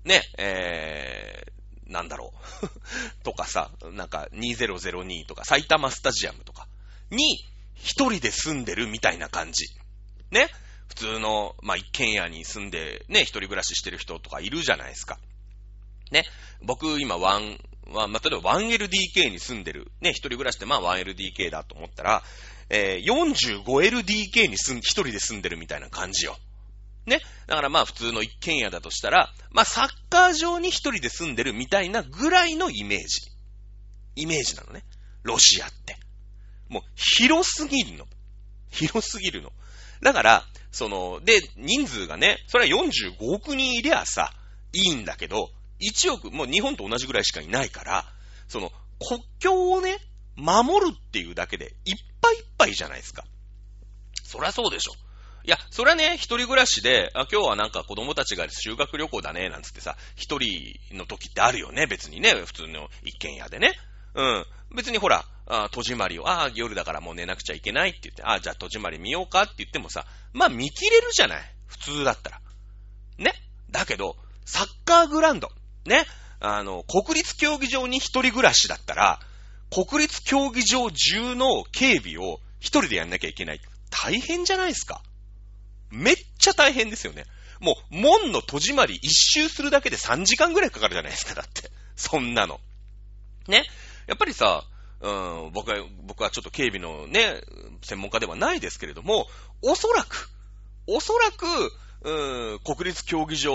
ね、えー、なんだろう。とかさ、なんか2002とか埼玉スタジアムとかに一人で住んでるみたいな感じ。ね。普通の、まあ、一軒家に住んで、ね、一人暮らししてる人とかいるじゃないですか。ね。僕、今、ワン、まあ、例えば 1LDK に住んでる、ね、一人暮らしってまあ 1LDK だと思ったら、えー、45LDK に住ん、一人で住んでるみたいな感じよ。ね。だからまあ普通の一軒家だとしたら、まあサッカー場に一人で住んでるみたいなぐらいのイメージ。イメージなのね。ロシアって。もう広すぎるの。広すぎるの。だから、その、で、人数がね、それは45億人いりゃさ、いいんだけど、1億、もう日本と同じぐらいしかいないから、その、国境をね、守るっていうだけで、一ぱいいっぱいじゃないですか。そりゃそうでしょ。いや、それはね、一人暮らしで、あ、今日はなんか子供たちが修学旅行だね、なんつってさ、一人の時ってあるよね、別にね、普通の一軒家でね。うん。別にほら、あ戸締まりを、ああ、夜だからもう寝なくちゃいけないって言って、ああ、じゃあ戸締まり見ようかって言ってもさ、まあ見切れるじゃない？普通だったら。ね？だけど、サッカーグラウンド。ね？あの、国立競技場に一人暮らしだったら、国立競技場中の警備を一人でやんなきゃいけない。大変じゃないですか。めっちゃ大変ですよね。もう、門の戸締まり一周するだけで3時間ぐらいかかるじゃないですか、だって。そんなの。ね？やっぱりさ、うん、僕は、僕はちょっと警備のね、専門家ではないですけれども、おそらく、おそらく、うん、国立競技場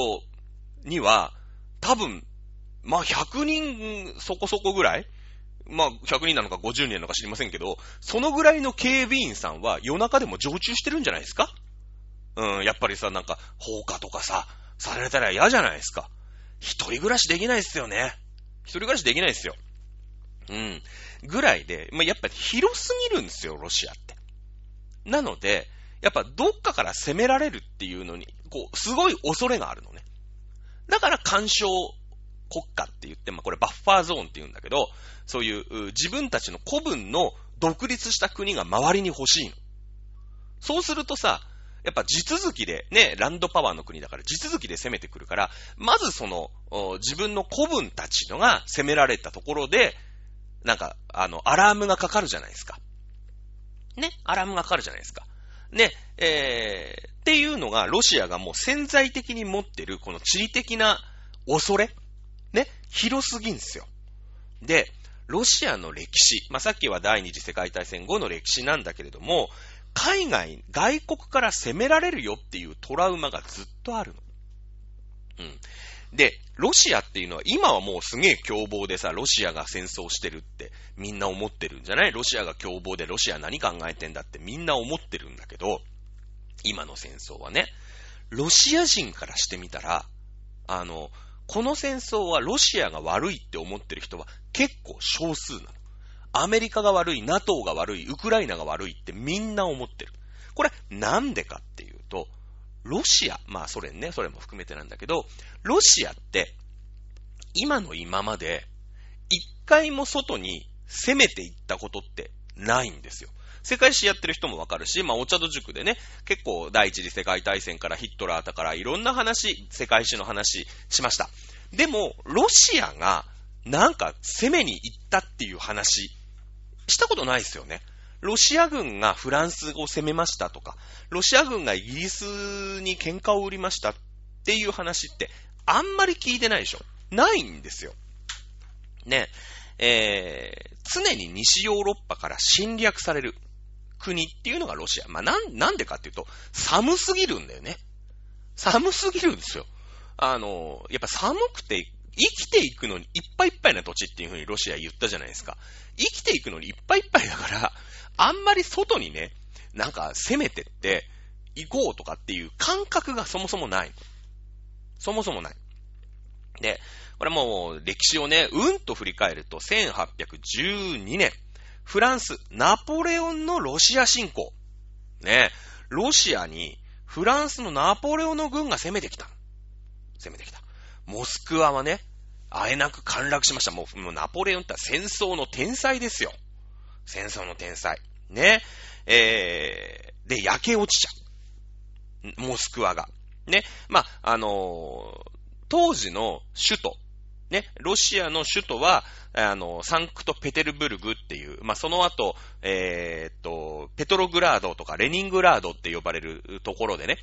には、多分、まあ、100人そこそこぐらいまあ、100人なのか50人なのか知りませんけど、そのぐらいの警備員さんは夜中でも常駐してるんじゃないですか？うん、やっぱりさ、なんか、放火とかさ、されたら嫌じゃないですか？一人暮らしできないっすよね。一人暮らしできないっすよ。うん。ぐらいで、まあ、やっぱり広すぎるんですよ、ロシアって。なので、やっぱどっかから攻められるっていうのに、こう、すごい恐れがあるのね。だから干渉国家って言って、まあ、これバッファーゾーンって言うんだけど、そういう自分たちの古文の独立した国が周りに欲しいの。そうするとさ、やっぱ地続きで、ね、ランドパワーの国だから地続きで攻めてくるから、まずその、自分の古文たちのが攻められたところで、なんか、あの、アラームがかかるじゃないですか。ね、アラームがかかるじゃないですか。ね、えー、っていうのが、ロシアがもう潜在的に持ってる、この地理的な恐れ、ね、広すぎんすよ。で、ロシアの歴史、まあ、さっきは第二次世界大戦後の歴史なんだけれども、海外、外国から攻められるよっていうトラウマがずっとあるの。うん。で、ロシアっていうのは今はもうすげえ凶暴でさ、ロシアが戦争してるってみんな思ってるんじゃない？ロシアが凶暴でロシア何考えてんだってみんな思ってるんだけど、今の戦争はね、ロシア人からしてみたら、あの、この戦争はロシアが悪いって思ってる人は結構少数なの。アメリカが悪い、NATO が悪い、ウクライナが悪いってみんな思ってる。これなんでかっていうと、ロシア、まあソ連ね、ソ連も含めてなんだけど、ロシアって、今の今まで、一回も外に攻めていったことってないんですよ。世界史やってる人もわかるし、まあ、お茶戸塾でね、結構第一次世界大戦からヒットラーだからいろんな話、世界史の話しました。でも、ロシアがなんか攻めに行ったっていう話、したことないですよね。ロシア軍がフランスを攻めましたとか、ロシア軍がイギリスに喧嘩を売りましたっていう話ってあんまり聞いてないでしょ。ないんですよ。ね。えー、常に西ヨーロッパから侵略される国っていうのがロシア。まあ、なん、なんでかっていうと、寒すぎるんだよね。寒すぎるんですよ。あの、やっぱ寒くて生きていくのにいっぱいいっぱいな土地っていうふうにロシア言ったじゃないですか。生きていくのにいっぱいいっぱいだから、あんまり外にね、なんか攻めてって行こうとかっていう感覚がそもそもない。そもそもない。で、これもう歴史をね、うんと振り返ると1812年、フランス、ナポレオンのロシア侵攻。ね、ロシアにフランスのナポレオンの軍が攻めてきた。攻めてきた。モスクワはね、あえなく陥落しました。もう、もうナポレオンって戦争の天才ですよ。戦争の天才。ね。えー、で、焼け落ちちゃう。モスクワが。ね。まあ、あのー、当時の首都。ね。ロシアの首都は、あの、サンクトペテルブルグっていう、まあ、その後、えー、っと、ペトログラードとかレニングラードって呼ばれるところでね、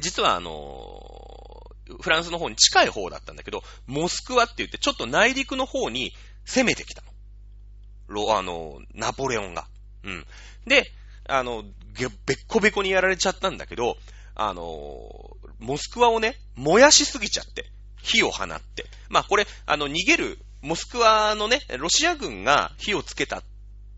実はあのフランスの方に近い方だったんだけど、モスクワって言ってちょっと内陸の方に攻めてきたの。ロ、あの、ナポレオンが。うん。で、あの、べっこべこにやられちゃったんだけど、あの、モスクワをね、燃やしすぎちゃって、火を放って。まあこれ、あの、逃げる、モスクワのね、ロシア軍が火をつけた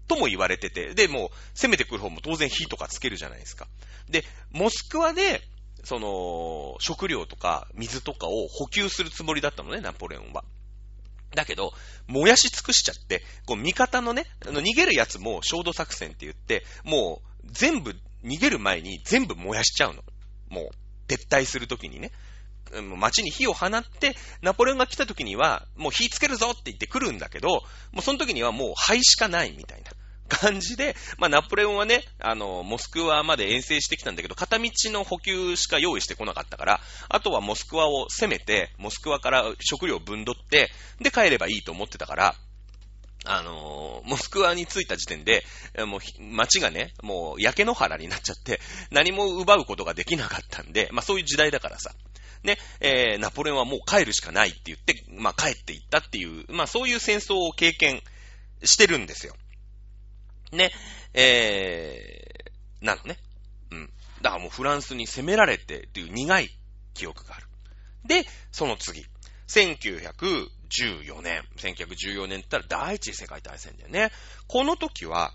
とも言われてて、で、もう攻めてくる方も当然火とかつけるじゃないですか。で、モスクワで、その、食料とか水とかを補給するつもりだったのね、ナポレオンは。だけど、燃やし尽くしちゃって、こう味方のね、あの逃げるやつも衝動作戦って言って、もう全部逃げる前に全部燃やしちゃうの。もう、撤退するときにね。街に火を放って、ナポレオンが来た時には、もう火つけるぞって言って来るんだけど、もうその時にはもう灰しかないみたいな感じで、まあナポレオンはね、あの、モスクワまで遠征してきたんだけど、片道の補給しか用意してこなかったから、あとはモスクワを攻めて、モスクワから食料を分取って、で帰ればいいと思ってたから、あのー、モスクワに着いた時点で、もう街がね、もう焼け野原になっちゃって、何も奪うことができなかったんで、まあそういう時代だからさ。ね、えー、ナポレオンはもう帰るしかないって言って、まあ帰っていったっていう、まあそういう戦争を経験してるんですよ。ね、えー、なのね。うん。だからもうフランスに攻められてっていう苦い記憶がある。で、その次。1914年。1914年って言ったら第一次世界大戦だよね。この時は、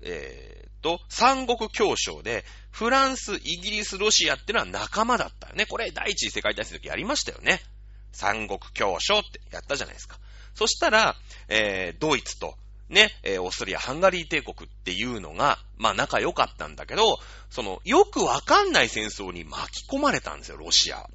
えー、と、三国協商で、フランス、イギリス、ロシアってのは仲間だったよね。これ、第一次世界大戦の時やりましたよね。三国協商ってやったじゃないですか。そしたら、えー、ドイツと、ね、えー、オーストリア、ハンガリー帝国っていうのが、まあ仲良かったんだけど、その、よくわかんない戦争に巻き込まれたんですよ、ロシア。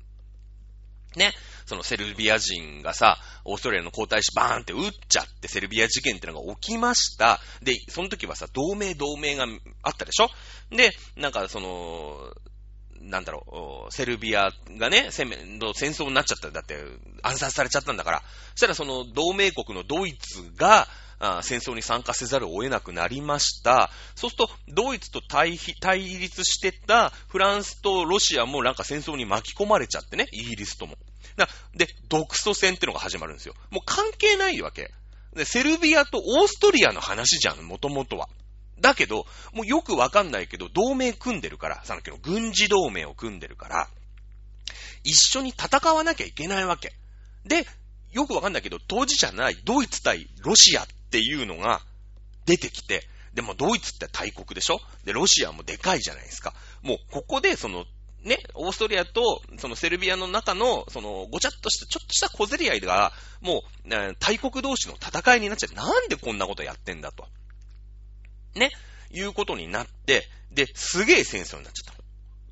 ね、そのセルビア人がさ、オーストリアの皇太子バーンって撃っちゃってセルビア事件ってのが起きました。で、その時はさ、同盟同盟があったでしょ？で、なんかその、なんだろう、セルビアがね、戦争になっちゃった。だって、暗殺されちゃったんだから。そしたらその同盟国のドイツが、戦争に参加せざるを得なくなりました。そうすると、ドイツと対対立してたフランスとロシアもなんか戦争に巻き込まれちゃってね、イギリスとも。で、独ソ戦ってのが始まるんですよ。もう関係ないわけ。で、セルビアとオーストリアの話じゃん、もともとは。だけど、もうよくわかんないけど、同盟組んでるから、さっきの軍事同盟を組んでるから、一緒に戦わなきゃいけないわけ。で、よくわかんないけど、当事者ないドイツ対ロシアっていうのが出てきて、でもドイツって大国でしょ？で、ロシアもでかいじゃないですか。もうここでそのね、オーストリアと、そのセルビアの中の、その、ごちゃっとした、ちょっとした小競り合いが、もう、大国同士の戦いになっちゃって、なんでこんなことやってんだと。ね、いうことになって、で、すげえ戦争になっちゃっ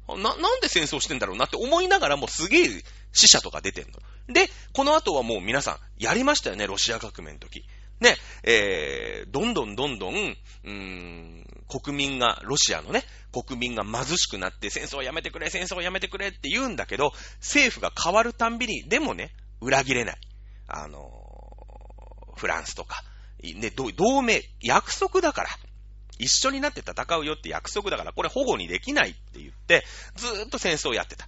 た。な、なんで戦争してんだろうなって思いながらもすげえ死者とか出てんの。で、この後はもう皆さんやりましたよね、ロシア革命の時。ね、えー、どんどんどんどん、うーん、国民が、ロシアのね、国民が貧しくなって戦争をやめてくれ、戦争をやめてくれって言うんだけど、政府が変わるたんびに、でもね、裏切れない。あのー、フランスとか、ね、同盟、約束だから。一緒になって戦うよって約束だから、これ保護にできないって言って、ずーっと戦争をやってた。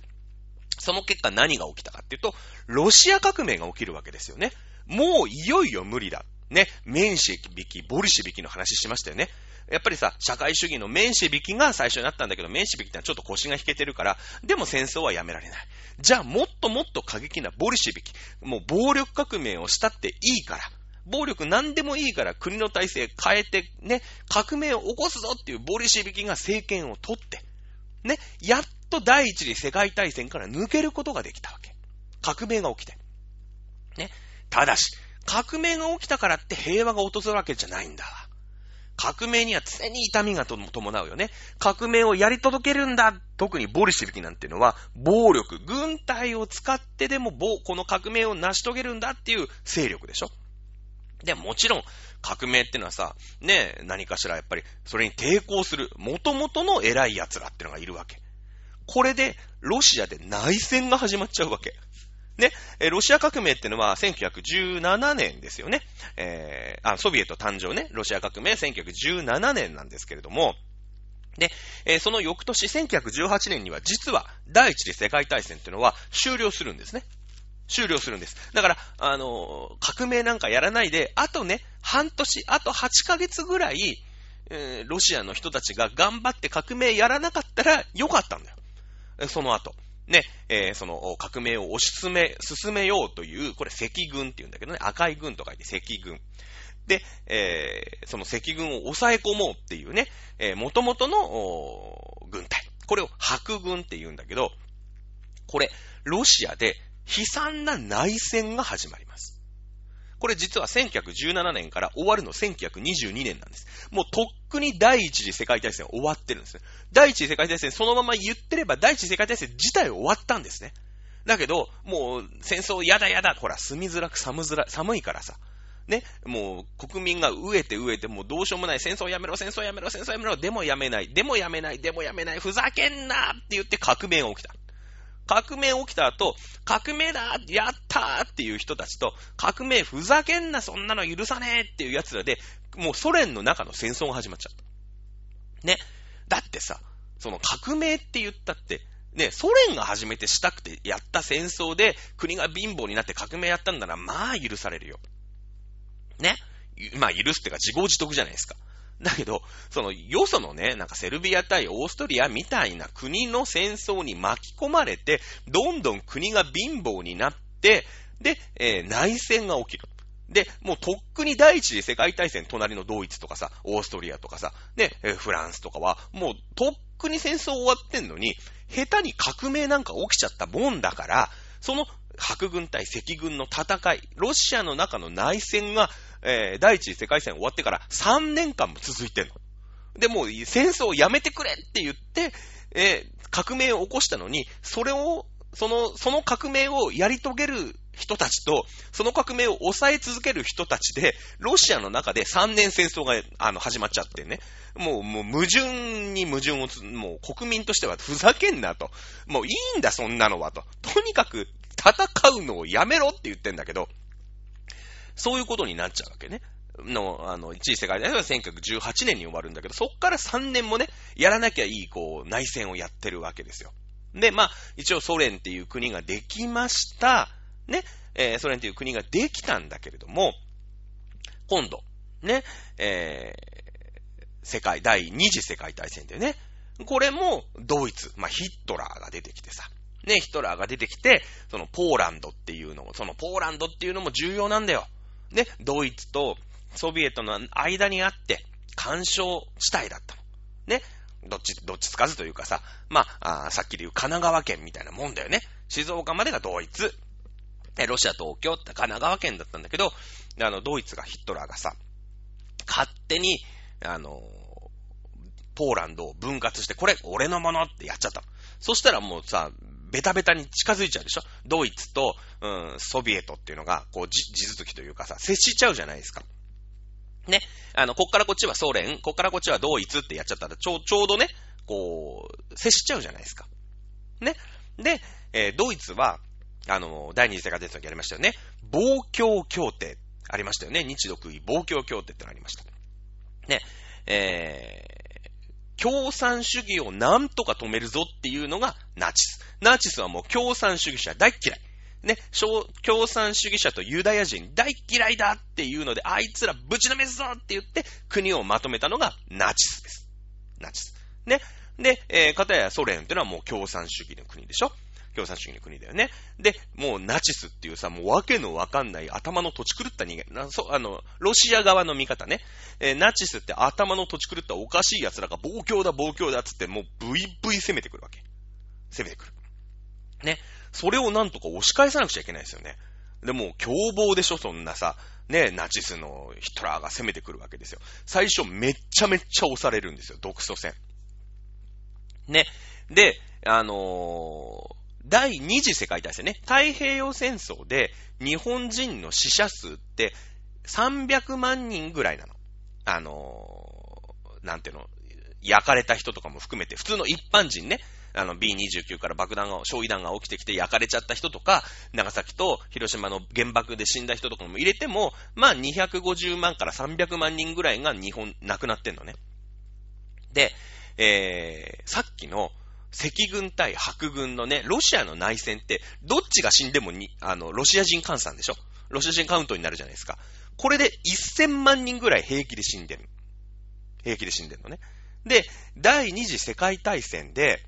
その結果何が起きたかっていうと、ロシア革命が起きるわけですよね。もういよいよ無理だ。ね、メンシェビキ、ボルシェビキの話しましたよね。やっぱりさ、社会主義のメンシェビキが最初になったんだけど、メンシェビキってのはちょっと腰が引けてるから、でも戦争はやめられない。じゃあ、もっともっと過激なボルシェビキ、もう暴力革命をしたっていいから、暴力何でもいいから国の体制変えて、ね、革命を起こすぞっていうボルシェビキが政権を取って、ね、やっと第一次世界大戦から抜けることができたわけ。革命が起きて。ね。ただし、革命が起きたからって平和が訪れるわけじゃないんだわ。革命には常に痛みが伴うよね。革命をやり届けるんだ。特にボルシェビキなんていうのは、暴力、軍隊を使ってでも、この革命を成し遂げるんだっていう勢力でしょ。で、もちろん、革命ってのはさ、ね、何かしらやっぱり、それに抵抗する、元々の偉い奴らってのがいるわけ。これで、ロシアで内戦が始まっちゃうわけ。ね、ロシア革命ってのは1917年ですよね。えー、あ、ソビエト誕生ね。ロシア革命1917年なんですけれども、で、えー、その翌年1918年には実は第一次世界大戦っていうのは終了するんですね。終了するんです。だから、あのー、革命なんかやらないで、あとね、半年、あと8ヶ月ぐらい、えー、ロシアの人たちが頑張って革命やらなかったらよかったんだよ。その後。ね、えー、その革命を推し進め、進めようという、これ赤軍って言うんだけどね、赤い軍と書いて赤軍。で、えー、その赤軍を抑え込もうっていうね、えー、元々の軍隊。これを白軍って言うんだけど、これ、ロシアで悲惨な内戦が始まります。これ実は1917年から終わるの1922年なんです。もうとっくに第一次世界大戦終わってるんですね。第一次世界大戦そのまま言ってれば第一次世界大戦自体終わったんですね。だけど、もう戦争やだやだ、ほら、住みづらく寒づら、寒いからさ。ね、もう国民が飢えて飢えて、もうどうしようもない、戦争やめろ、戦争やめろ、戦争やめろ、でもやめない、でもやめない、でもやめない、ふざけんなって言って革命が起きた。革命起きた後、革命だやったーっていう人たちと、革命ふざけんなそんなの許さねえっていう奴らで、もうソ連の中の戦争が始まっちゃった。ね。だってさ、その革命って言ったって、ね、ソ連が初めてしたくてやった戦争で国が貧乏になって革命やったんだなら、まあ許されるよ。ね。まあ許すってか自業自得じゃないですか。だけど、その、よそのね、なんかセルビア対オーストリアみたいな国の戦争に巻き込まれて、どんどん国が貧乏になって、で、えー、内戦が起きる。で、もうとっくに第一次世界大戦、隣のドイツとかさ、オーストリアとかさ、で、えー、フランスとかは、もうとっくに戦争終わってんのに、下手に革命なんか起きちゃったもんだから、その白軍対赤軍の戦い、ロシアの中の内戦がえー、第一次世界戦終わってから3年間も続いてんの。で、もう戦争をやめてくれって言って、えー、革命を起こしたのに、それを、その、その革命をやり遂げる人たちと、その革命を抑え続ける人たちで、ロシアの中で3年戦争が、あの、始まっちゃってね。もう、もう、矛盾に矛盾をつ、もう、国民としてはふざけんなと。もういいんだ、そんなのはと。とにかく、戦うのをやめろって言ってんだけど、そういうことになっちゃうわけね。の、あの、一次世界大戦は1918年に終わるんだけど、そっから3年もね、やらなきゃいい、こう、内戦をやってるわけですよ。で、まあ、一応ソ連っていう国ができました。ね、えー、ソ連っていう国ができたんだけれども、今度、ね、えー、世界、第二次世界大戦でね、これもドイツ、まあ、ヒットラーが出てきてさ、ね、ヒットラーが出てきて、そのポーランドっていうのを、そのポーランドっていうのも重要なんだよ。ね、ドイツとソビエトの間にあって、干渉地帯だったの。ね、どっち、どっちつかずというかさ、まあ、あさっきで言う神奈川県みたいなもんだよね。静岡までがドイツ。で、ロシア、東京って神奈川県だったんだけど、あの、ドイツがヒットラーがさ、勝手に、あの、ポーランドを分割して、これ俺のものってやっちゃったそしたらもうさ、ベタベタに近づいちゃうでしょ？ドイツと、うん、ソビエトっていうのが、こう、地続きというかさ、接しちゃうじゃないですか。ね。あの、こっからこっちはソ連、こっからこっちはドイツってやっちゃったら、ちょう、ちょうどね、こう、接しちゃうじゃないですか。ね。で、えー、ドイツは、あの、第二次世界大戦の時ありましたよね。防共協定、ありましたよね。日独位防共協定ってのありました。ね。え共産主義をなんとか止めるぞっていうのがナチス。ナチスはもう共産主義者大嫌い。ね、共産主義者とユダヤ人大嫌いだっていうので、あいつらぶちのめすぞって言って国をまとめたのがナチスです。ナチス。ね。で、えー、片やソ連っていうのはもう共産主義の国でしょ共産主義の国だよね。で、もうナチスっていうさ、もうわけのわかんない頭の土地狂った人間。なそあの、ロシア側の見方ね。えー、ナチスって頭の土地狂ったおかしい奴らが暴挙だ暴挙だっつってもうブイブイ攻めてくるわけ。攻めてくる。ね。それをなんとか押し返さなくちゃいけないですよね。でも、凶暴でしょ、そんなさ。ね、ナチスのヒトラーが攻めてくるわけですよ。最初めっちゃめっちゃ押されるんですよ、独ソ戦。ね。で、あのー、第二次世界大戦ね、太平洋戦争で日本人の死者数って300万人ぐらいなの。あのー、なんていうの、焼かれた人とかも含めて、普通の一般人ね、あの B29 から爆弾が、焼夷弾が起きてきて焼かれちゃった人とか、長崎と広島の原爆で死んだ人とかも入れても、まあ250万から300万人ぐらいが日本、亡くなってんのね。で、えー、さっきの赤軍対白軍のね、ロシアの内戦って、どっちが死んでもに、あの、ロシア人換算でしょ？ロシア人カウントになるじゃないですか。これで1000万人ぐらい平気で死んでる。平気で死んでるのね。で、第二次世界大戦で、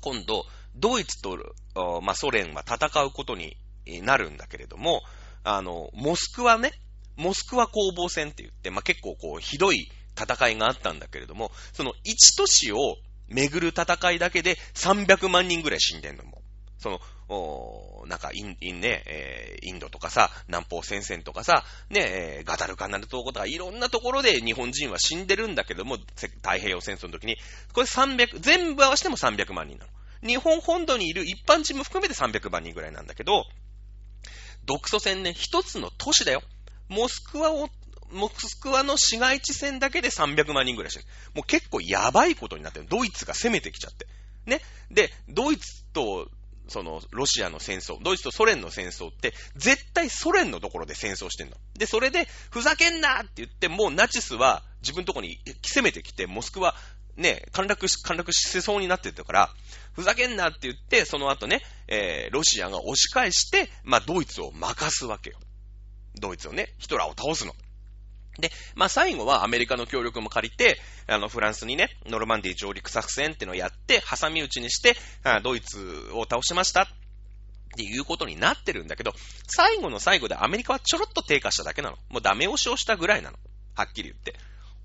今度、ドイツと、まあ、ソ連は戦うことになるんだけれども、あの、モスクワね、モスクワ攻防戦って言って、まあ、結構こう、ひどい戦いがあったんだけれども、その一都市を巡る戦いだけで300万人ぐらい死んでんのよ。その、おなんかイン、インね、えー、インドとかさ、南方戦線とかさ、ね、えー、ガダルカナル島とかいろんなところで日本人は死んでるんだけども、太平洋戦争の時に、これ300、全部合わせても300万人なの。日本本土にいる一般人も含めて300万人ぐらいなんだけど、独ソ戦ね、一つの都市だよ。モスクワを、モスクワの市街地戦だけで300万人ぐらいしてる。もう結構やばいことになってる。ドイツが攻めてきちゃって。ね。で、ドイツと、その、ロシアの戦争、ドイツとソ連の戦争って、絶対ソ連のところで戦争してんの。で、それで、ふざけんなって言って、もうナチスは自分のところに攻めてきて、モスクワ、ね、陥落し、陥落しそうになってたから、ふざけんなって言って、その後ね、えー、ロシアが押し返して、まあ、ドイツを任すわけよ。ドイツをね、ヒトラーを倒すの。で、まあ、最後はアメリカの協力も借りて、あの、フランスにね、ノルマンディ上陸作戦っていうのをやって、挟み撃ちにして、ドイツを倒しましたっていうことになってるんだけど、最後の最後でアメリカはちょろっと低下しただけなの。もうダメ押しをしたぐらいなの。はっきり言って。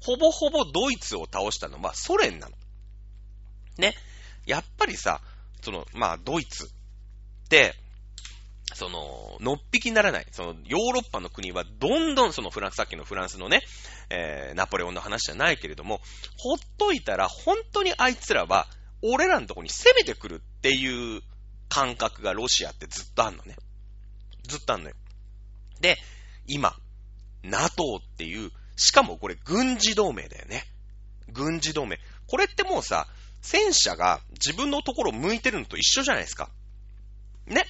ほぼほぼドイツを倒したのはソ連なの。ね。やっぱりさ、その、まあ、ドイツって、その、のっぴきにならない。その、ヨーロッパの国はどんどんそのフランス、さっきのフランスのね、えー、ナポレオンの話じゃないけれども、ほっといたら本当にあいつらは、俺らのとこに攻めてくるっていう感覚がロシアってずっとあんのね。ずっとあんのよ。で、今、NATO っていう、しかもこれ軍事同盟だよね。軍事同盟。これってもうさ、戦車が自分のところ向いてるのと一緒じゃないですか。ね。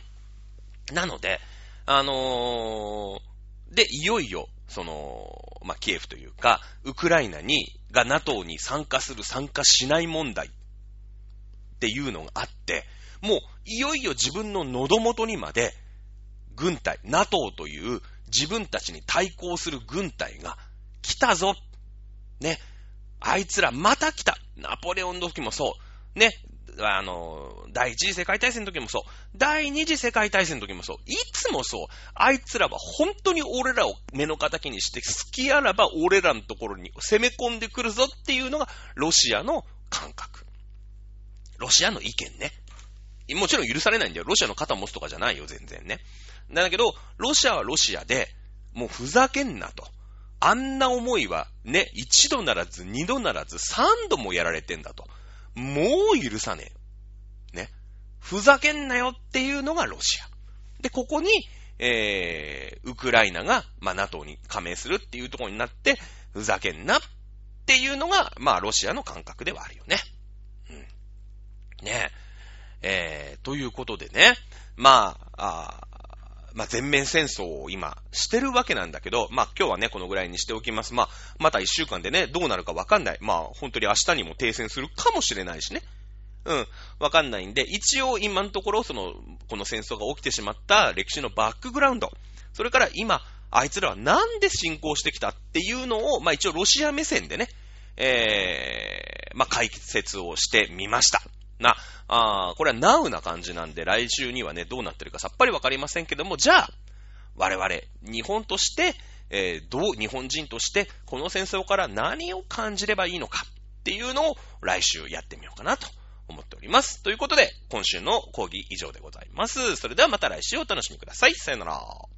なので、あのー、で、いよいよ、その、まあ、キエフというか、ウクライナに、が NATO に参加する参加しない問題っていうのがあって、もう、いよいよ自分の喉元にまで、軍隊、NATO という自分たちに対抗する軍隊が来たぞ。ね。あいつらまた来た。ナポレオンの時もそう。ね。あの、第一次世界大戦の時もそう。第二次世界大戦の時もそう。いつもそう。あいつらは本当に俺らを目の敵にして、好きあらば俺らのところに攻め込んでくるぞっていうのがロシアの感覚。ロシアの意見ね。もちろん許されないんだよ。ロシアの肩持つとかじゃないよ、全然ね。だけど、ロシアはロシアで、もうふざけんなと。あんな思いは、ね、一度ならず、二度ならず、三度もやられてんだと。もう許さねえ。ね。ふざけんなよっていうのがロシア。で、ここに、えー、ウクライナが、まあ、NATO に加盟するっていうところになって、ふざけんなっていうのが、まあ、ロシアの感覚ではあるよね。うん。ねえ。えー、ということでね、まあ、あまあ、全面戦争を今してるわけなんだけど、まあ、今日はね、このぐらいにしておきます。まあ、また一週間でね、どうなるかわかんない。まあ、本当に明日にも停戦するかもしれないしね。うん、わかんないんで、一応今のところ、その、この戦争が起きてしまった歴史のバックグラウンド、それから今、あいつらはなんで侵攻してきたっていうのを、まあ一応ロシア目線でね、えー、まあ解説をしてみました。な、あこれはナウな感じなんで、来週にはね、どうなってるかさっぱりわかりませんけども、じゃあ、我々、日本として、えー、どう、日本人として、この戦争から何を感じればいいのかっていうのを来週やってみようかなと思っております。ということで、今週の講義以上でございます。それではまた来週お楽しみください。さよなら。